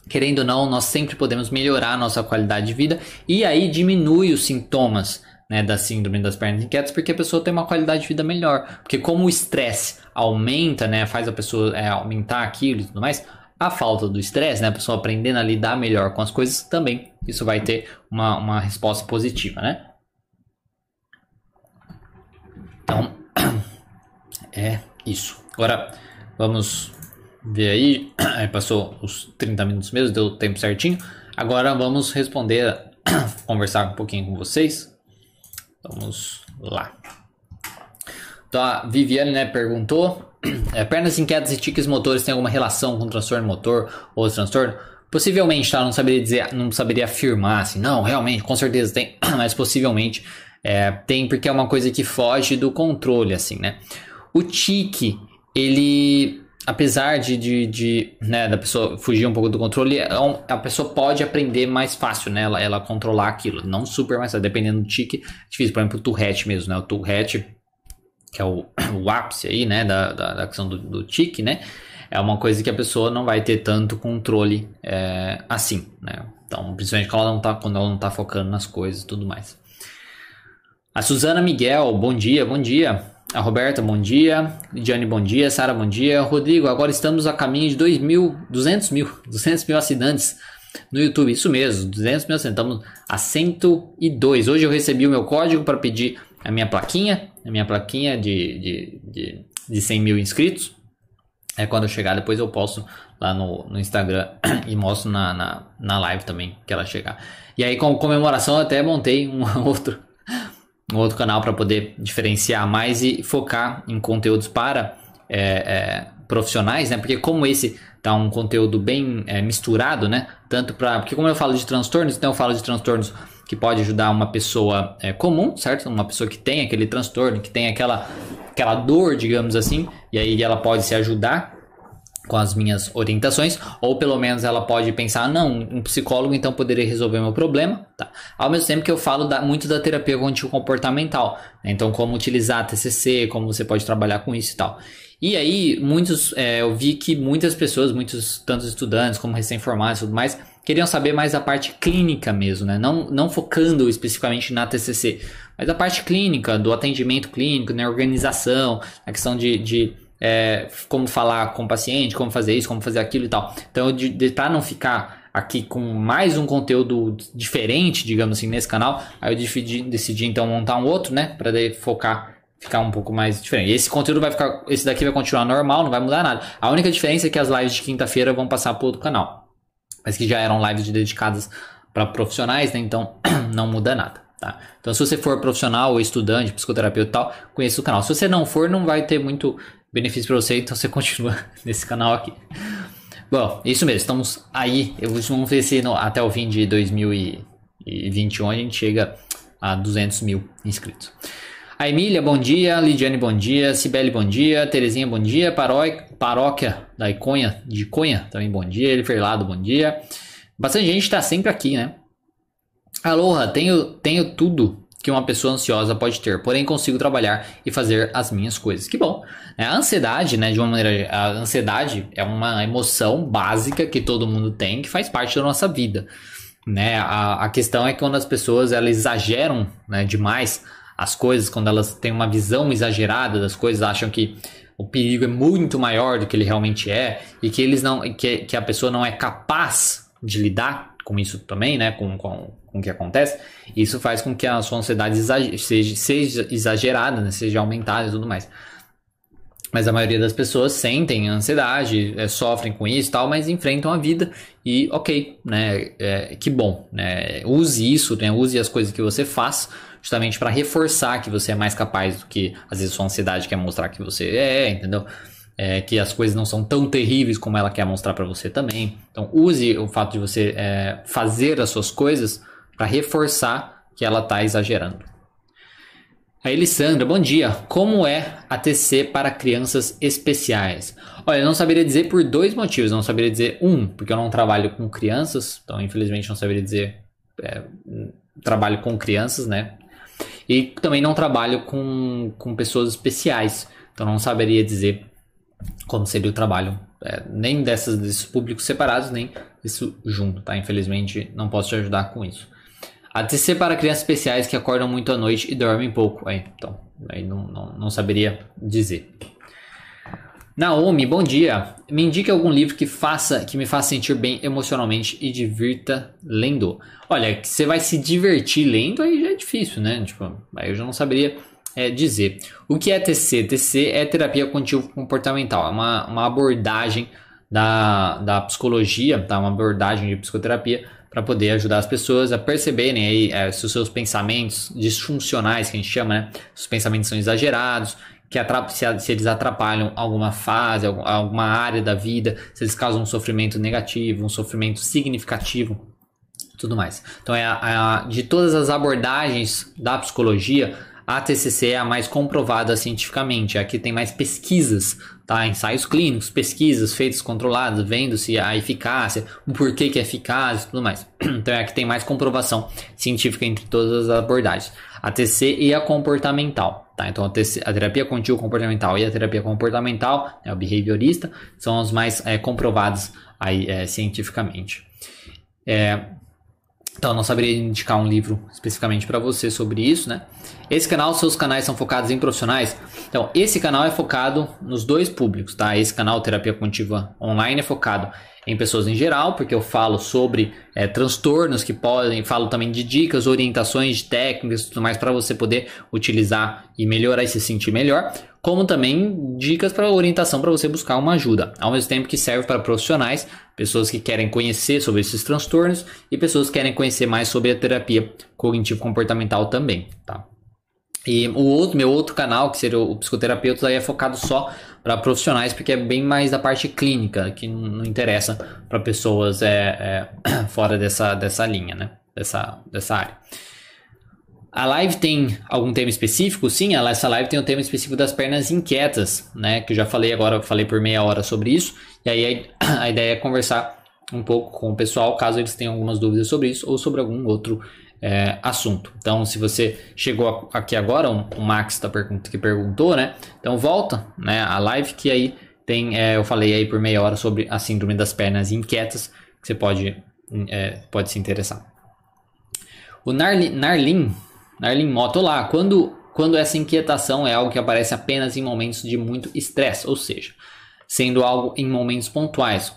A: querendo ou não, nós sempre podemos melhorar a nossa qualidade de vida e aí diminui os sintomas né, da síndrome das pernas inquietas, porque a pessoa tem uma qualidade de vida melhor. Porque como o estresse aumenta, né, faz a pessoa é, aumentar aquilo e tudo mais, a falta do estresse, né, a pessoa aprendendo a lidar melhor com as coisas, também isso vai ter uma, uma resposta positiva, né? Então, é isso. Agora, vamos ver aí. Aí passou os 30 minutos mesmo, deu tempo certinho. Agora vamos responder conversar um pouquinho com vocês. Vamos lá. Então a Viviane né, perguntou: é, pernas inquietas e tiques motores têm alguma relação com transtorno motor ou transtorno? Possivelmente, tá? Não saberia dizer, não saberia afirmar assim, não, realmente, com certeza tem, mas possivelmente é, tem porque é uma coisa que foge do controle, assim, né? O tique, ele, apesar de, de, de né, da pessoa fugir um pouco do controle, é a pessoa pode aprender mais fácil, né? Ela, ela controlar aquilo, não super mais dependendo do tique, é difícil, por exemplo, o Tourette mesmo, né? O Tourette, que é o, o ápice aí, né, da, da, da questão do, do tique, né? é uma coisa que a pessoa não vai ter tanto controle é, assim, né? Então, principalmente quando ela não tá, quando ela não tá focando nas coisas e tudo mais. A Suzana Miguel, bom dia, bom dia. A Roberta, bom dia. Lidiane, bom dia. Sara, bom dia. Rodrigo, agora estamos a caminho de 2 mil, 200 mil, 200 mil assinantes no YouTube. Isso mesmo, 200 mil assinantes. Estamos a 102. Hoje eu recebi o meu código para pedir a minha plaquinha, a minha plaquinha de, de, de, de 100 mil inscritos. É quando eu chegar, depois eu posto lá no, no Instagram e mostro na, na, na live também que ela chegar. E aí, com comemoração, eu até montei um outro, um outro canal para poder diferenciar mais e focar em conteúdos para é, é, profissionais, né? Porque como esse tá um conteúdo bem é, misturado, né? Tanto para. Porque, como eu falo de transtornos, então eu falo de transtornos que pode ajudar uma pessoa é, comum, certo? Uma pessoa que tem aquele transtorno, que tem aquela, aquela dor, digamos assim, e aí ela pode se ajudar com as minhas orientações, ou pelo menos ela pode pensar, não, um psicólogo então poderia resolver meu problema, tá? Ao mesmo tempo que eu falo da, muito da terapia cognitivo comportamental, né? então como utilizar a TCC, como você pode trabalhar com isso e tal. E aí, muitos, é, eu vi que muitas pessoas, muitos, tantos estudantes como recém-formados e tudo mais, queriam saber mais da parte clínica mesmo, né? Não, não focando especificamente na TCC, mas a parte clínica, do atendimento clínico, na né? organização, a questão de, de é, como falar com o paciente, como fazer isso, como fazer aquilo e tal. Então, de, de para não ficar aqui com mais um conteúdo diferente, digamos assim, nesse canal, aí eu decidi, decidi então montar um outro, né, para focar ficar um pouco mais diferente. Esse conteúdo vai ficar, esse daqui vai continuar normal, não vai mudar nada. A única diferença é que as lives de quinta-feira vão passar para outro canal mas que já eram lives dedicadas para profissionais, né? Então não muda nada. Tá? Então, se você for profissional ou estudante, psicoterapeuta e tal, conheça o canal. Se você não for, não vai ter muito benefício para você, então você continua nesse canal aqui. Bom, isso mesmo, estamos aí. Eu vamos ver se no, até o fim de 2021 a gente chega a 200 mil inscritos. A Emília, bom dia. Lidiane, bom dia. Cibele, bom dia. Terezinha, bom dia. Paróquia, da Iconha, de Conha, também bom dia. Eliferlado, bom dia. Bastante gente está sempre aqui, né? Aloha, tenho, tenho tudo que uma pessoa ansiosa pode ter, porém consigo trabalhar e fazer as minhas coisas. Que bom. É, a ansiedade, né, de uma maneira, a ansiedade é uma emoção básica que todo mundo tem, que faz parte da nossa vida, né? A, a questão é que quando as pessoas elas exageram, né, demais as coisas, quando elas têm uma visão exagerada das coisas, acham que o perigo é muito maior do que ele realmente é e que eles não que, que a pessoa não é capaz de lidar com isso também, né, com, com, com o que acontece, isso faz com que a sua ansiedade seja, seja exagerada, né, seja aumentada e tudo mais. Mas a maioria das pessoas sentem ansiedade, é, sofrem com isso e tal, mas enfrentam a vida e ok, né? É, que bom, né? Use isso, né? Use as coisas que você faz justamente para reforçar que você é mais capaz do que às vezes sua ansiedade quer mostrar que você é, entendeu? É, que as coisas não são tão terríveis como ela quer mostrar para você também. Então use o fato de você é, fazer as suas coisas para reforçar que ela está exagerando. A Elisandra, bom dia. Como é a TC para crianças especiais? Olha, eu não saberia dizer por dois motivos. Eu não saberia dizer um, porque eu não trabalho com crianças, então infelizmente não saberia dizer é, trabalho com crianças, né? E também não trabalho com, com pessoas especiais, então não saberia dizer como seria o trabalho, é, nem dessas, desses públicos separados, nem isso junto, tá? Infelizmente não posso te ajudar com isso. A TC para crianças especiais que acordam muito à noite e dormem pouco. Aí, então, aí não, não, não saberia dizer. Naomi, bom dia. Me indique algum livro que faça, que me faça sentir bem emocionalmente e divirta lendo. Olha, que você vai se divertir lendo aí já é difícil, né? Tipo, aí eu já não saberia é, dizer. O que é TC? TC é terapia cognitivo comportamental. É uma, uma abordagem da, da psicologia, tá? Uma abordagem de psicoterapia para poder ajudar as pessoas a perceberem aí é, se os seus pensamentos disfuncionais, que a gente chama, né? Os pensamentos são exagerados, que se, se, eles atrapalham alguma fase, alguma área da vida, se eles causam um sofrimento negativo, um sofrimento significativo, tudo mais. Então, é a, a, de todas as abordagens da psicologia, a TCC é a mais comprovada cientificamente. Aqui tem mais pesquisas, tá? Ensaios clínicos, pesquisas feitas controladas, vendo se a eficácia, o porquê que é eficaz e tudo mais. Então é a que tem mais comprovação científica entre todas as abordagens. A TC e a comportamental, tá? Então a, a terapia contínua comportamental e a terapia comportamental, né, o behaviorista, são as mais é, comprovadas aí é, cientificamente. É, então, eu não saberia indicar um livro especificamente para você sobre isso, né? Esse canal, seus canais são focados em profissionais. Então, esse canal é focado nos dois públicos, tá? Esse canal Terapia Contiva Online é focado em pessoas em geral, porque eu falo sobre é, transtornos que podem, falo também de dicas, orientações de técnicas e tudo mais para você poder utilizar e melhorar e se sentir melhor, como também dicas para orientação para você buscar uma ajuda, ao mesmo tempo que serve para profissionais, pessoas que querem conhecer sobre esses transtornos e pessoas que querem conhecer mais sobre a terapia cognitivo-comportamental também, tá? E o outro, meu outro canal, que seria o psicoterapeuta, aí é focado só para profissionais, porque é bem mais da parte clínica, que não interessa para pessoas é, é, fora dessa, dessa linha, né? Dessa, dessa área. A live tem algum tema específico? Sim, essa live tem o um tema específico das pernas inquietas, né? Que eu já falei agora, falei por meia hora sobre isso. E aí a, a ideia é conversar um pouco com o pessoal, caso eles tenham algumas dúvidas sobre isso ou sobre algum outro é, assunto. Então, se você chegou aqui agora, o Max tá pergunt que perguntou, né? Então volta, né? A live que aí tem, é, eu falei aí por meia hora sobre a síndrome das pernas inquietas, que você pode, é, pode se interessar. O Narlin, Narlin, Narlin Moto lá, quando, quando essa inquietação é algo que aparece apenas em momentos de muito estresse, ou seja, sendo algo em momentos pontuais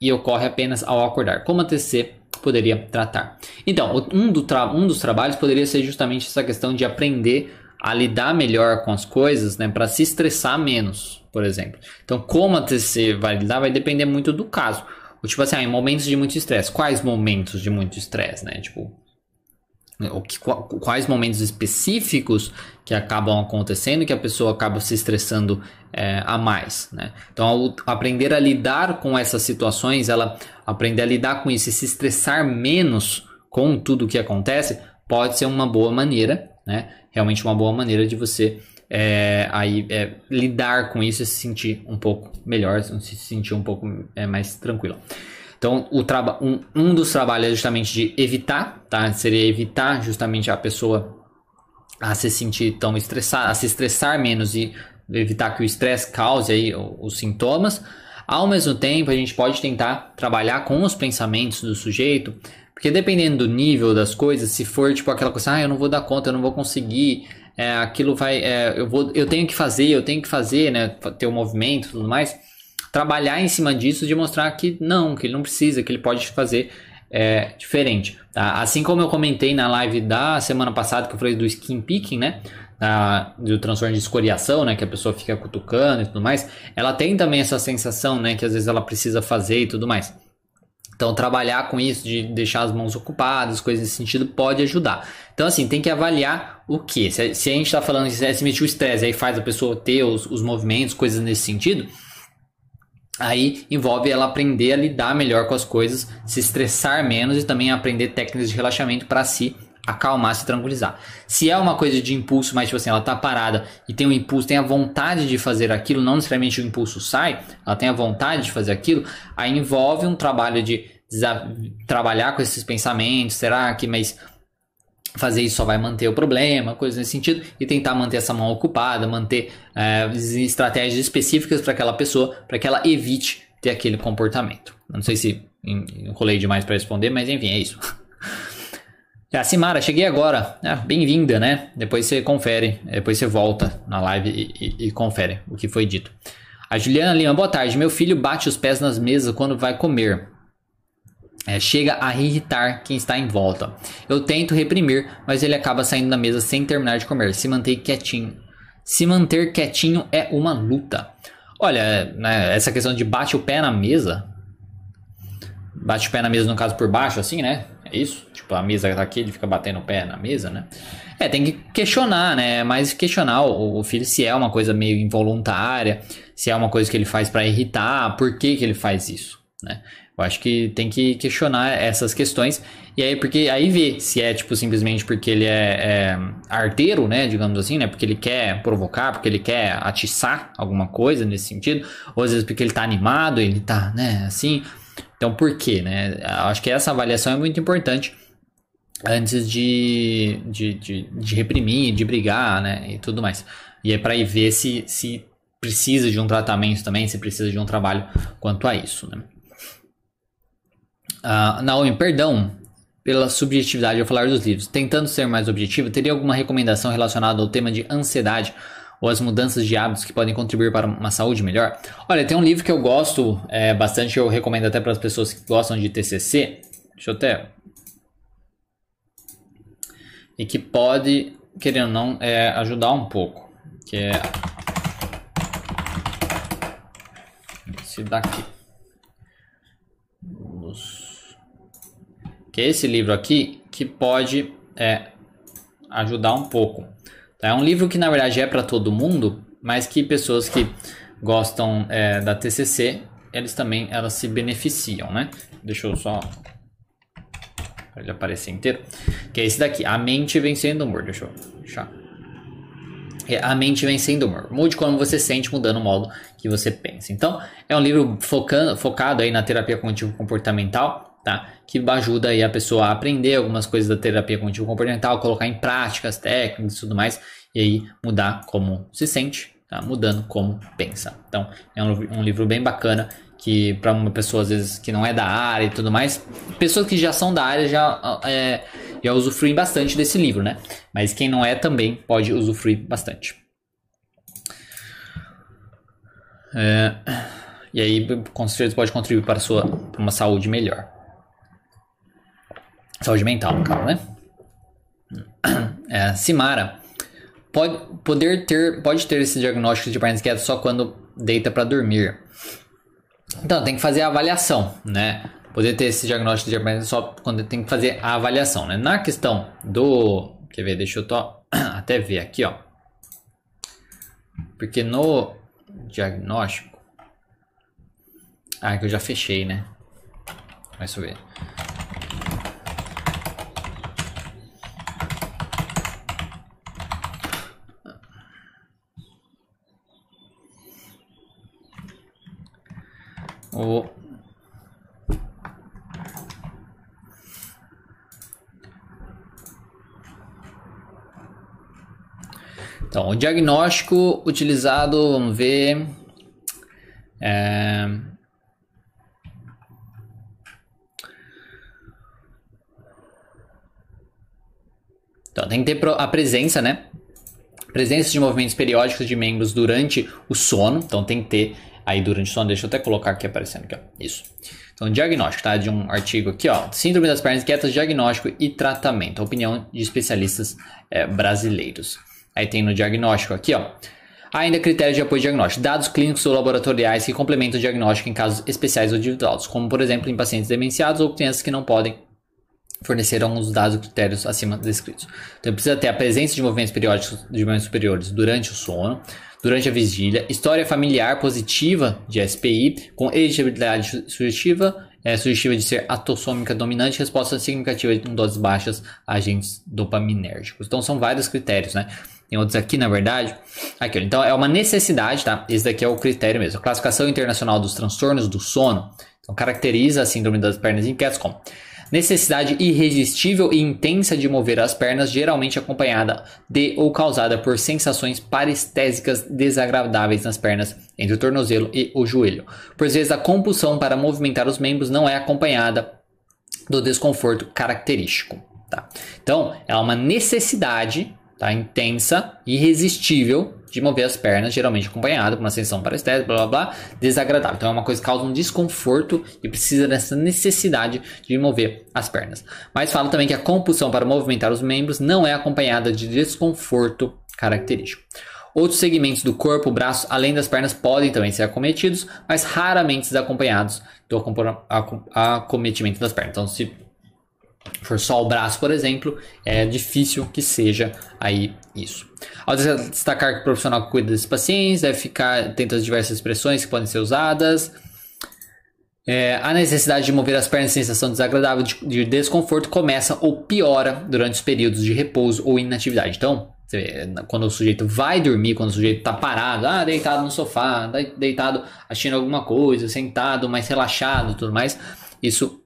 A: e ocorre apenas ao acordar. Como a TC poderia tratar. Então, um, do um dos trabalhos poderia ser justamente essa questão de aprender a lidar melhor com as coisas, né, para se estressar menos, por exemplo. Então, como a TCC vai lidar vai depender muito do caso. Tipo assim, ah, em momentos de muito estresse. Quais momentos de muito estresse, né? Tipo, o que, quais momentos específicos que acabam acontecendo que a pessoa acaba se estressando é, a mais, né? Então, ao aprender a lidar com essas situações, ela aprender a lidar com isso e se estressar menos com tudo o que acontece, pode ser uma boa maneira, né? Realmente uma boa maneira de você é, aí é, lidar com isso e se sentir um pouco melhor, se sentir um pouco é, mais tranquilo. Então, o um, um dos trabalhos é justamente de evitar, tá? Seria evitar justamente a pessoa a se sentir tão estressada, a se estressar menos e evitar que o estresse cause aí os sintomas. Ao mesmo tempo, a gente pode tentar trabalhar com os pensamentos do sujeito, porque dependendo do nível das coisas, se for tipo aquela coisa, ah, eu não vou dar conta, eu não vou conseguir, é, aquilo vai, é, eu vou, eu tenho que fazer, eu tenho que fazer, né, ter o um movimento, e tudo mais trabalhar em cima disso de mostrar que não, que ele não precisa, que ele pode fazer é, diferente. Tá? Assim como eu comentei na live da semana passada que eu falei do skin picking, né? Da, do transtorno de escoriação, né? Que a pessoa fica cutucando e tudo mais. Ela tem também essa sensação, né? Que às vezes ela precisa fazer e tudo mais. Então, trabalhar com isso, de deixar as mãos ocupadas, coisas nesse sentido, pode ajudar. Então, assim, tem que avaliar o que. Se, se, a gente está falando de se meter o estresse, aí faz a pessoa ter os, os movimentos, coisas nesse sentido, Aí envolve ela aprender a lidar melhor com as coisas, se estressar menos e também aprender técnicas de relaxamento para se acalmar, se tranquilizar. Se é uma coisa de impulso, mas tipo assim, ela tá parada e tem um impulso, tem a vontade de fazer aquilo, não necessariamente o impulso sai, ela tem a vontade de fazer aquilo, aí envolve um trabalho de trabalhar com esses pensamentos, será que mas fazer isso só vai manter o problema, coisas nesse sentido, e tentar manter essa mão ocupada, manter é, estratégias específicas para aquela pessoa, para que ela evite ter aquele comportamento. Não sei se enrolei demais para responder, mas enfim, é isso. A Simara, cheguei agora. Ah, Bem-vinda, né? Depois você confere, depois você volta na live e, e, e confere o que foi dito. A Juliana Lima, boa tarde. Meu filho bate os pés nas mesas quando vai comer é, chega a irritar quem está em volta. Eu tento reprimir, mas ele acaba saindo da mesa sem terminar de comer. Se manter quietinho. Se manter quietinho é uma luta. Olha, né, essa questão de bate o pé na mesa. bate o pé na mesa, no caso, por baixo, assim, né? É isso? Tipo, a mesa tá aqui, ele fica batendo o pé na mesa, né? É, tem que questionar, né? Mas questionar o, o filho se é uma coisa meio involuntária, se é uma coisa que ele faz para irritar, por que, que ele faz isso, né? Eu acho que tem que questionar essas questões. E aí, porque aí vê se é, tipo, simplesmente porque ele é, é, arteiro, né? Digamos assim, né? Porque ele quer provocar, porque ele quer atiçar alguma coisa nesse sentido. Ou às vezes porque ele tá animado, ele tá, né? Assim. Então, por quê, né? Acho que essa avaliação é muito importante antes de, de, de, de reprimir, de brigar, né? E tudo mais. E é para ir ver se, se precisa de um tratamento também, se precisa de um trabalho quanto a isso, né? Uh, Naomi, perdão pela subjetividade ao falar dos livros. Tentando ser mais objetivo, teria alguma recomendação relacionada ao tema de ansiedade ou as mudanças de hábitos que podem contribuir para uma saúde melhor? Olha, tem um livro que eu gosto é, bastante, eu recomendo até para as pessoas que gostam de TCC. Deixa eu até. E que pode, querendo ou não, é, ajudar um pouco. Que é. Esse daqui. Que é esse livro aqui que pode é, ajudar um pouco. Tá? É um livro que na verdade é para todo mundo, mas que pessoas que gostam é, da TCC, eles também elas se beneficiam, né? Deixa eu só para ele aparecer inteiro. Que é esse daqui, A Mente Vencendo o Humor. Deixa eu deixar. É A Mente Vencendo o Humor. Mude como você sente, mudando o modo que você pensa. Então, é um livro focando, focado aí na terapia cognitivo comportamental tá? Que ajuda aí a pessoa a aprender algumas coisas da terapia cognitivo comportamental, colocar em práticas, técnicas e tudo mais, e aí mudar como se sente, tá? Mudando como pensa. Então, é um, um livro bem bacana que para uma pessoa às vezes que não é da área e tudo mais, pessoas que já são da área já é, já usufruem bastante desse livro, né? Mas quem não é também pode usufruir bastante. É, e aí, com certeza, pode contribuir para, sua, para uma saúde melhor. Saúde mental, no caso, né? É, Simara. Pode, poder ter, pode ter esse diagnóstico de pernas inquietas só quando deita para dormir. Então, tem que fazer a avaliação, né? Poder ter esse diagnóstico de pernas só quando tem que fazer a avaliação, né? Na questão do... Quer ver? Deixa eu tô, até ver aqui, ó. Porque no diagnóstico... Ah, que eu já fechei, né? Deixa eu ver. O Então, o diagnóstico utilizado, vamos ver. É... Então, tem que ter a presença, né? Presença de movimentos periódicos de membros durante o sono. Então, tem que ter aí durante o sono. Deixa eu até colocar aqui aparecendo aqui, ó. Isso. Então, diagnóstico, tá? De um artigo aqui, ó. Síndrome das pernas inquietas, diagnóstico e tratamento. opinião de especialistas é, brasileiros. Aí tem no diagnóstico aqui, ó. Ainda critérios de apoio diagnóstico. Dados clínicos ou laboratoriais que complementam o diagnóstico em casos especiais ou individuais, como por exemplo em pacientes demenciados ou crianças que não podem fornecer alguns dados ou critérios acima descritos. Então precisa ter a presença de movimentos periódicos de movimentos superiores durante o sono, durante a vigília, história familiar positiva de SPI, com elegibilidade sugestiva, é, sugestiva de ser atossômica dominante, resposta significativa em doses baixas a agentes dopaminérgicos. Então são vários critérios, né? Tem outros aqui, na verdade. Aqui, então é uma necessidade, tá? Esse daqui é o critério mesmo. A classificação internacional dos transtornos do sono então, caracteriza a síndrome das pernas inquietas como necessidade irresistível e intensa de mover as pernas, geralmente acompanhada de ou causada por sensações parestésicas desagradáveis nas pernas, entre o tornozelo e o joelho. Por vezes, a compulsão para movimentar os membros não é acompanhada do desconforto característico. Tá? Então, é uma necessidade tá? intensa, irresistível de mover as pernas, geralmente acompanhado com uma sensação parestésica, blá blá blá, desagradável. Então é uma coisa que causa um desconforto e precisa dessa necessidade de mover as pernas. Mas fala também que a compulsão para movimentar os membros não é acompanhada de desconforto característico. Outros segmentos do corpo, braços, além das pernas, podem também ser acometidos, mas raramente desacompanhados do acometimento das pernas. Então, se for só o braço, por exemplo, é difícil que seja aí isso. Ao destacar que o profissional que cuida desses pacientes deve ficar atento às diversas expressões que podem ser usadas. É, a necessidade de mover as pernas sensação desagradável de, de, desconforto começa ou piora durante os períodos de repouso ou inatividade. Então, quando o sujeito vai dormir, quando o sujeito está parado, ah, deitado no sofá, deitado assistindo alguma coisa, sentado, mais relaxado tudo mais, isso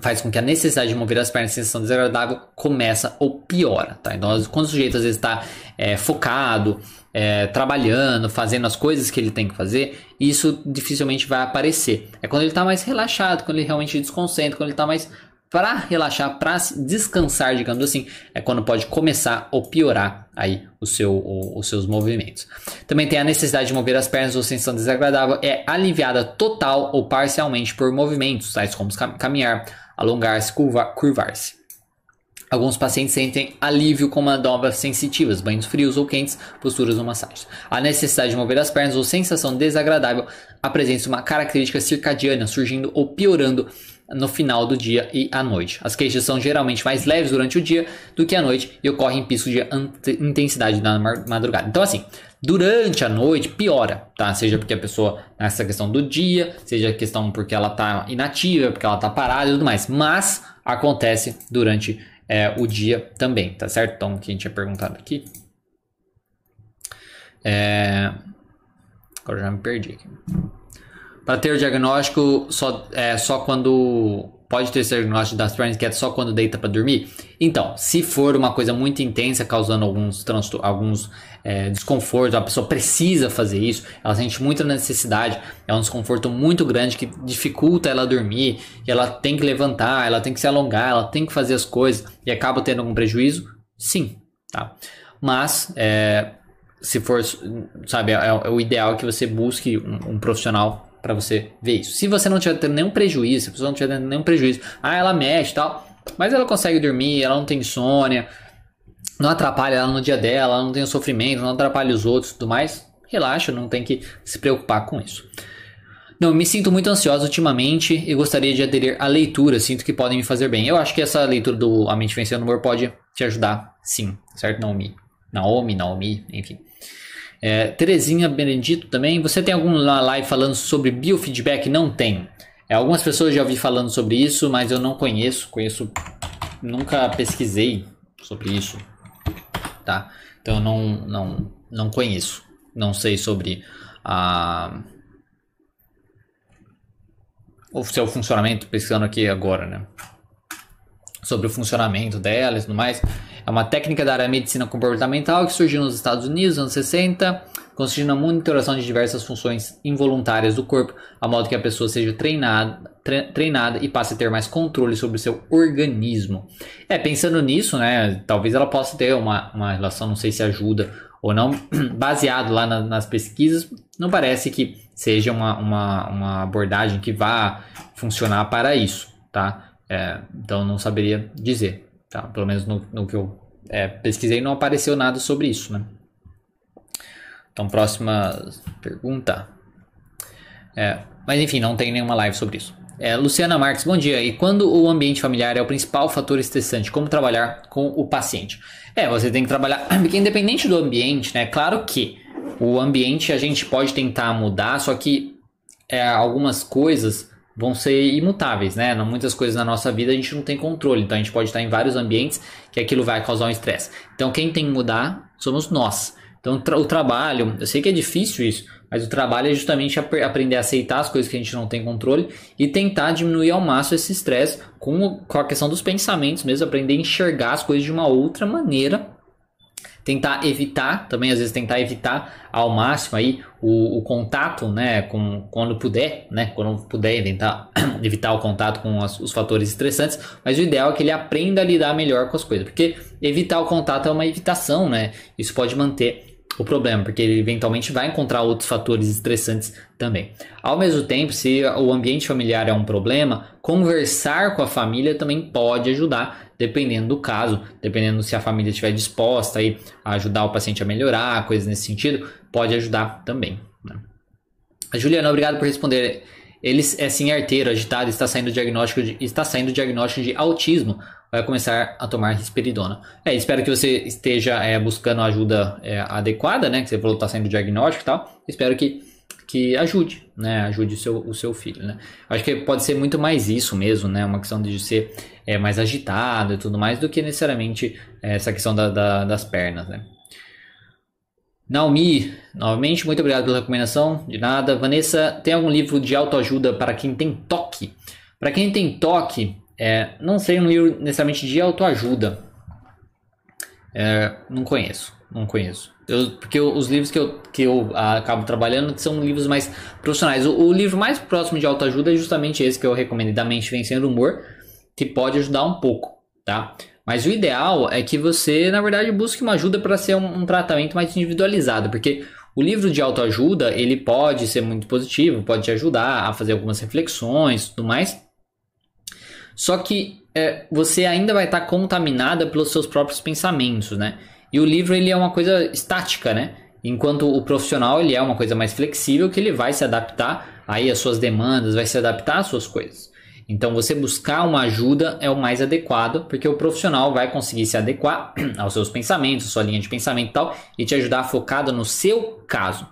A: faz com que a necessidade de mover as pernas em sensação desagradável começa ou piora, tá? Então, quando o sujeito às vezes está é, focado, é, trabalhando, fazendo as coisas que ele tem que fazer, isso dificilmente vai aparecer. É quando ele está mais relaxado, quando ele realmente desconcentra, quando ele está mais para relaxar, para descansar, digamos assim, é quando pode começar ou piorar aí o seu, o, os seus movimentos. Também tem a necessidade de mover as pernas ou sensação desagradável é aliviada total ou parcialmente por movimentos, tais como caminhar, alongar-se, curvar-se. Alguns pacientes sentem alívio com manobras sensitivas, banhos frios ou quentes, posturas ou massagens. A necessidade de mover as pernas ou sensação desagradável apresenta uma característica circadiana, surgindo ou piorando no final do dia e à noite. As queixas são geralmente mais leves durante o dia do que à noite e ocorrem em picos de intensidade na madrugada. Então, assim, durante a noite piora, tá? Seja porque a pessoa, nessa questão do dia, seja questão porque ela tá inativa, porque ela tá parada e tudo mais. Mas acontece durante é, o dia também, tá certo? Então, o que a gente tinha perguntado aqui. É... Agora já me perdi aqui. Para ter o diagnóstico só, é, só quando. Pode ter esse diagnóstico das Trans que é só quando deita para dormir? Então, se for uma coisa muito intensa, causando alguns, alguns é, desconfortos, a pessoa precisa fazer isso, ela sente muita necessidade, é um desconforto muito grande que dificulta ela dormir, e ela tem que levantar, ela tem que se alongar, ela tem que fazer as coisas e acaba tendo algum prejuízo? Sim, tá? Mas, é, se for, sabe, é, é, o ideal que você busque um, um profissional para você ver isso. Se você não tiver tendo nenhum prejuízo, se a pessoa não tiver tendo nenhum prejuízo, ah, ela mexe e tal, mas ela consegue dormir, ela não tem insônia, não atrapalha ela no dia dela, ela não tem sofrimento, não atrapalha os outros e tudo mais, relaxa, não tem que se preocupar com isso. Não, me sinto muito ansiosa ultimamente e gostaria de aderir à leitura, sinto que podem me fazer bem. Eu acho que essa leitura do A Mente Vencendo o Humor pode te ajudar, sim, certo, Naomi? Naomi, Naomi, enfim. É, Terezinha Benedito também. Você tem alguma live falando sobre biofeedback? Não tem. É, algumas pessoas já ouvi falando sobre isso, mas eu não conheço. Conheço. Nunca pesquisei sobre isso. Tá? Então eu não, não, não conheço. Não sei sobre a. O seu funcionamento, pesquisando aqui agora, né? Sobre o funcionamento dela e tudo mais. É uma técnica da área medicina comportamental que surgiu nos Estados Unidos nos anos 60, consistindo na monitoração de diversas funções involuntárias do corpo, a modo que a pessoa seja treinada, treinada e passe a ter mais controle sobre o seu organismo. É, pensando nisso, né, talvez ela possa ter uma, uma relação, não sei se ajuda ou não, baseado lá na, nas pesquisas, não parece que seja uma, uma, uma abordagem que vá funcionar para isso, tá? É, então não saberia dizer. Tá? Pelo menos no, no que eu é, pesquisei não apareceu nada sobre isso, né? Então, próxima pergunta. É, mas enfim, não tem nenhuma live sobre isso. É, Luciana Marques, bom dia. E quando o ambiente familiar é o principal fator estressante, como trabalhar com o paciente? É, você tem que trabalhar, porque independente do ambiente, né? Claro que o ambiente a gente pode tentar mudar, só que é, algumas coisas vão ser imutáveis, né? Muitas coisas na nossa vida a gente não tem controle, então a gente pode estar em vários ambientes que aquilo vai causar um estresse. Então quem tem que mudar somos nós. Então o trabalho, eu sei que é difícil isso, mas o trabalho é justamente aprender a aceitar as coisas que a gente não tem controle e tentar diminuir ao máximo esse estresse com, com a questão dos pensamentos mesmo, aprender a enxergar as coisas de uma outra maneira tentar evitar, também às vezes tentar evitar ao máximo aí o, o contato, né, com, quando puder, né, quando puder evitar, evitar o contato com as, os fatores estressantes, mas o ideal é que ele aprenda a lidar melhor com as coisas, porque evitar o contato é uma evitação, né, isso pode manter o problema, porque ele eventualmente vai encontrar outros fatores estressantes também. Ao mesmo tempo, se o ambiente familiar é um problema, conversar com a família também pode ajudar dependendo do caso, dependendo se a família estiver disposta aí a ajudar o paciente a melhorar, coisas nesse sentido, pode ajudar também. Né? Juliana, obrigado por responder. Ele é sim arteiro, agitado, está saindo diagnóstico de, está saindo diagnóstico de autismo. Vai começar a tomar risperidona. É, espero que você esteja é, buscando ajuda é, adequada, né? Que você falou que está saindo diagnóstico e tal. Espero que, que ajude, né? Ajude o seu, o seu filho, né? Acho que pode ser muito mais isso mesmo, né? Uma questão de ser é, mais agitado e tudo mais do que necessariamente é, essa questão da, da, das pernas, né? Naomi, novamente, muito obrigado pela recomendação. De nada. Vanessa, tem algum livro de autoajuda para quem tem toque? Para quem tem toque, é, não sei um livro necessariamente de autoajuda. É, não conheço, não conheço. Eu, porque os livros que eu, que eu acabo trabalhando são livros mais profissionais. O, o livro mais próximo de autoajuda é justamente esse que eu recomendo, da Mente Vencendo o Humor, que pode ajudar um pouco, tá? Mas o ideal é que você, na verdade, busque uma ajuda para ser um, um, tratamento mais individualizado, porque o livro de autoajuda ele pode ser muito positivo, pode te ajudar a fazer algumas reflexões, tudo mais. Só que é, você ainda vai estar contaminada pelos seus próprios pensamentos, né? E o livro ele é uma coisa estática, né? Enquanto o profissional ele é uma coisa mais flexível que ele vai se adaptar aí às suas demandas, vai se adaptar às suas coisas. Então, você buscar uma ajuda é o mais adequado, porque o profissional vai conseguir se adequar aos seus pensamentos, sua linha de pensamento e tal, e te ajudar focado no seu caso.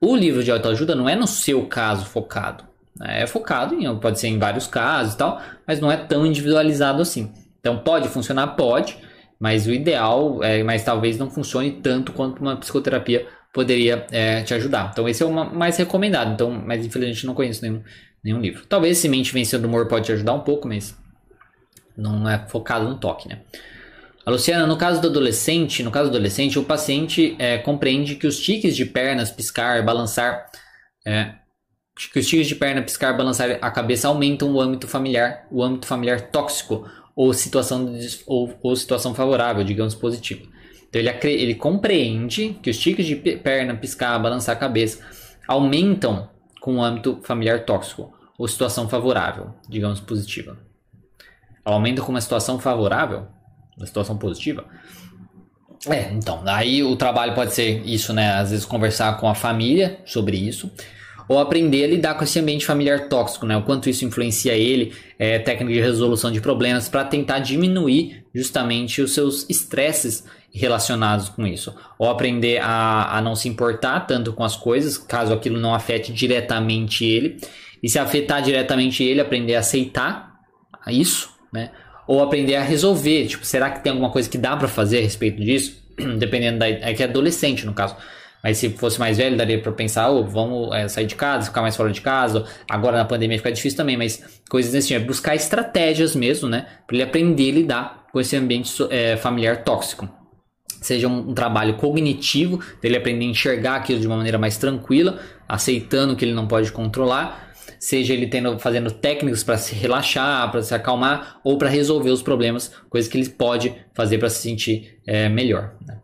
A: O livro de autoajuda não é no seu caso focado. Né? É focado em, pode ser em vários casos e tal, mas não é tão individualizado assim. Então, pode funcionar? Pode, mas o ideal, é, mas talvez não funcione tanto quanto uma psicoterapia poderia é, te ajudar. Então, esse é o mais recomendado. Então, mas infelizmente não conheço nenhum nenhum livro. Talvez Semente Vencendo o Humor pode te ajudar um pouco, mas não é focado no toque, né? A Luciana, no caso do adolescente, no caso do adolescente, o paciente é, compreende que os tiques de pernas, piscar, balançar, é, que os tiques de perna, piscar, balançar a cabeça aumentam o âmbito familiar, o âmbito familiar tóxico ou situação, ou, ou situação favorável, digamos positiva. Então ele, ele compreende que os tiques de perna, piscar, balançar a cabeça aumentam com o âmbito familiar tóxico ou situação favorável, digamos positiva. Aumenta com uma situação favorável, uma situação positiva. É, então, aí o trabalho pode ser isso, né? Às vezes conversar com a família sobre isso, ou aprender a lidar com esse ambiente familiar tóxico, né? O quanto isso influencia ele, é, técnica de resolução de problemas para tentar diminuir justamente os seus estresses relacionados com isso. Ou aprender a, a não se importar tanto com as coisas, caso aquilo não afete diretamente ele. E se afetar diretamente ele, aprender a aceitar isso, né? Ou aprender a resolver. Tipo, será que tem alguma coisa que dá para fazer a respeito disso? Dependendo da. É que é adolescente, no caso. Mas se fosse mais velho, daria para pensar, oh, vamos é, sair de casa, ficar mais fora de casa. Agora na pandemia fica difícil também, mas coisas assim, é buscar estratégias mesmo, né? Para ele aprender a lidar com esse ambiente é, familiar tóxico seja um, um, trabalho cognitivo, dele aprender a enxergar aquilo de uma maneira mais tranquila, aceitando que ele não pode controlar, seja ele tendo, fazendo técnicas para se relaxar, para se acalmar ou para resolver os problemas, coisas que ele pode fazer para se sentir é, melhor. Né?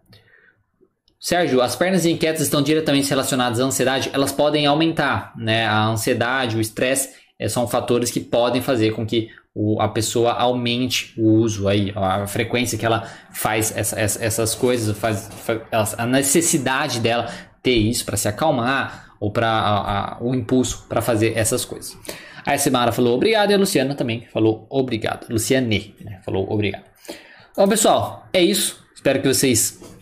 A: Sérgio, as pernas inquietas estão diretamente relacionadas à ansiedade, elas podem aumentar, né? A ansiedade, o estresse é, são fatores que podem fazer com que a pessoa aumente o uso aí, a frequência que ela faz essa, essa, essas coisas, faz, a necessidade dela ter isso para se acalmar ou para o impulso para fazer essas coisas. A Semara falou obrigado e a Luciana também falou obrigado. Luciane né, falou obrigado. Bom, pessoal, é isso. Espero que vocês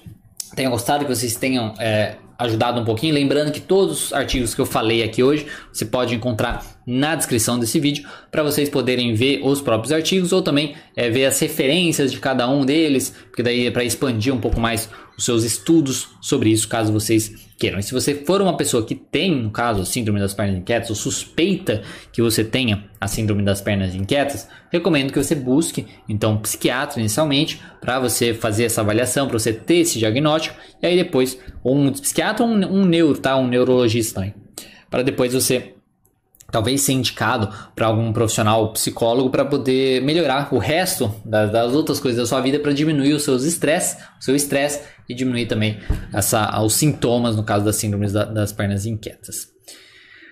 A: tenham gostado, que vocês tenham é, ajudado um pouquinho. Lembrando que todos os artigos que eu falei aqui hoje você pode encontrar na descrição desse vídeo para vocês poderem ver os próprios artigos ou também é, ver as referências de cada um deles, porque daí é para expandir um pouco mais os seus estudos sobre isso, caso vocês queiram. E se você for uma pessoa que tem, no caso, síndrome das pernas inquietas, ou suspeita que você tenha a síndrome das pernas inquietas, recomendo que você busque, então, um psiquiatra inicialmente, para você fazer essa avaliação, para você ter esse diagnóstico, e aí depois, um psiquiatra ou um, um neuro, tá? Um neurologista também. Para depois você talvez ser indicado para algum profissional psicólogo para poder melhorar o resto das, das, outras coisas da sua vida para diminuir os seus estresse, o seu estresse e diminuir também essa, os sintomas no caso das síndromes da, das pernas inquietas.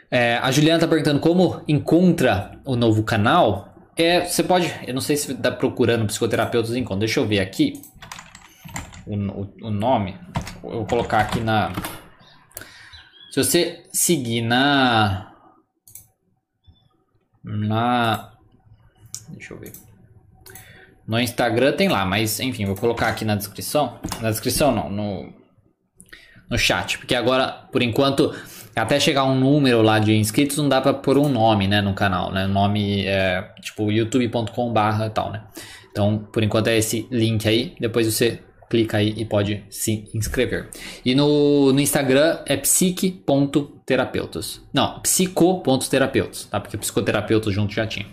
A: É, a Juliana está perguntando como encontra o novo canal. é, você pode, eu não sei se está procurando psicoterapeutas em conta. Deixa eu ver aqui o, o, o nome. Eu vou colocar aqui na. Se você seguir na. Na. Deixa eu ver. No Instagram tem lá, mas enfim, vou colocar aqui na descrição. Na descrição não, no, no chat. Porque agora, por enquanto, até chegar um número lá de inscritos, não dá para pôr um nome, né, no canal, né? Nome é tipo youtube.com/barra tal, né? Então, por enquanto é esse link aí. Depois você clica aí e pode se inscrever. E no, no Instagram é psique.terapeutas. Não, psico.terapeutas, tá? Porque psicoterapeutas junto já tinha.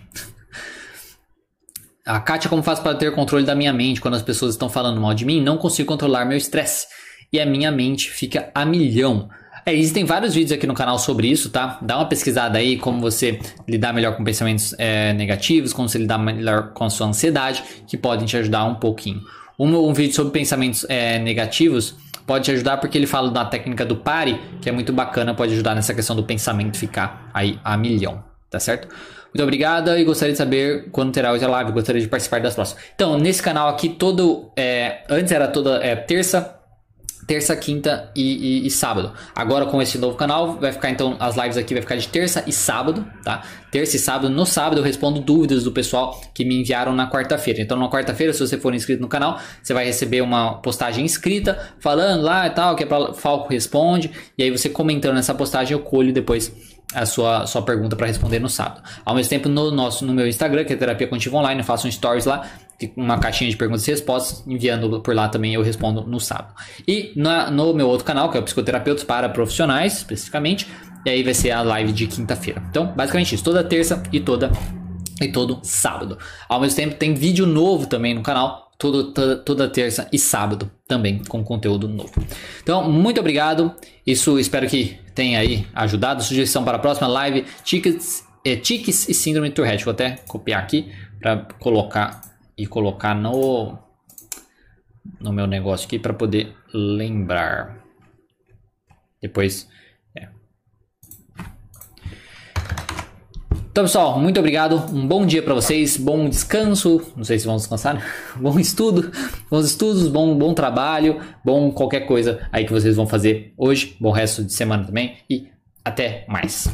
A: A Kátia, como faço para ter controle da minha mente quando as pessoas estão falando mal de mim? Não consigo controlar meu estresse. E a minha mente fica a milhão. É, existem vários vídeos aqui no canal sobre isso, tá? Dá uma pesquisada aí, como você lidar melhor com pensamentos é, negativos, como você lidar melhor com a sua ansiedade, que podem te ajudar um pouquinho. Um, um vídeo sobre pensamentos é, negativos pode te ajudar porque ele fala da técnica do pare, que é muito bacana, pode ajudar nessa questão do pensamento ficar aí a milhão, tá certo? Muito obrigada e gostaria de saber quando terá hoje a live, gostaria de participar das próximas. Então, nesse canal aqui, todo. É, antes era toda é, terça, terça, quinta e, e, e, sábado. Agora com esse novo canal vai ficar então as lives aqui vai ficar de terça e sábado, tá? Terça e sábado. No sábado eu respondo dúvidas do pessoal que me enviaram na quarta-feira. Então na quarta-feira, se você for inscrito no canal, você vai receber uma postagem escrita falando lá e tal que é para Falco responde e aí você comentando nessa postagem eu colho depois a sua, sua pergunta para responder no sábado. Ao mesmo tempo, no nosso no meu Instagram, que é Terapia Contiva Online, eu faço um stories lá, uma caixinha de perguntas e respostas, enviando por lá também eu respondo no sábado. E na, no meu outro canal, que é o Psicoterapeutas para Profissionais, especificamente, e aí vai ser a live de quinta-feira. Então, basicamente isso, toda terça e toda e todo sábado. Ao mesmo tempo, tem vídeo novo também no canal, todo, toda, toda terça e sábado também com conteúdo novo. Então, muito obrigado. Isso espero que tenha aí ajudado. Sugestão para a próxima live: tickets, é, tiques e síndrome de Tourette. Vou até copiar aqui para colocar e colocar no no meu negócio aqui para poder lembrar. Depois Então, pessoal, muito obrigado. Um bom dia para vocês, bom descanso. Não sei se vão descansar, né? Bom estudo, bons estudos, bom, bom trabalho, bom qualquer coisa aí que vocês vão fazer hoje. Bom resto de semana também e até mais.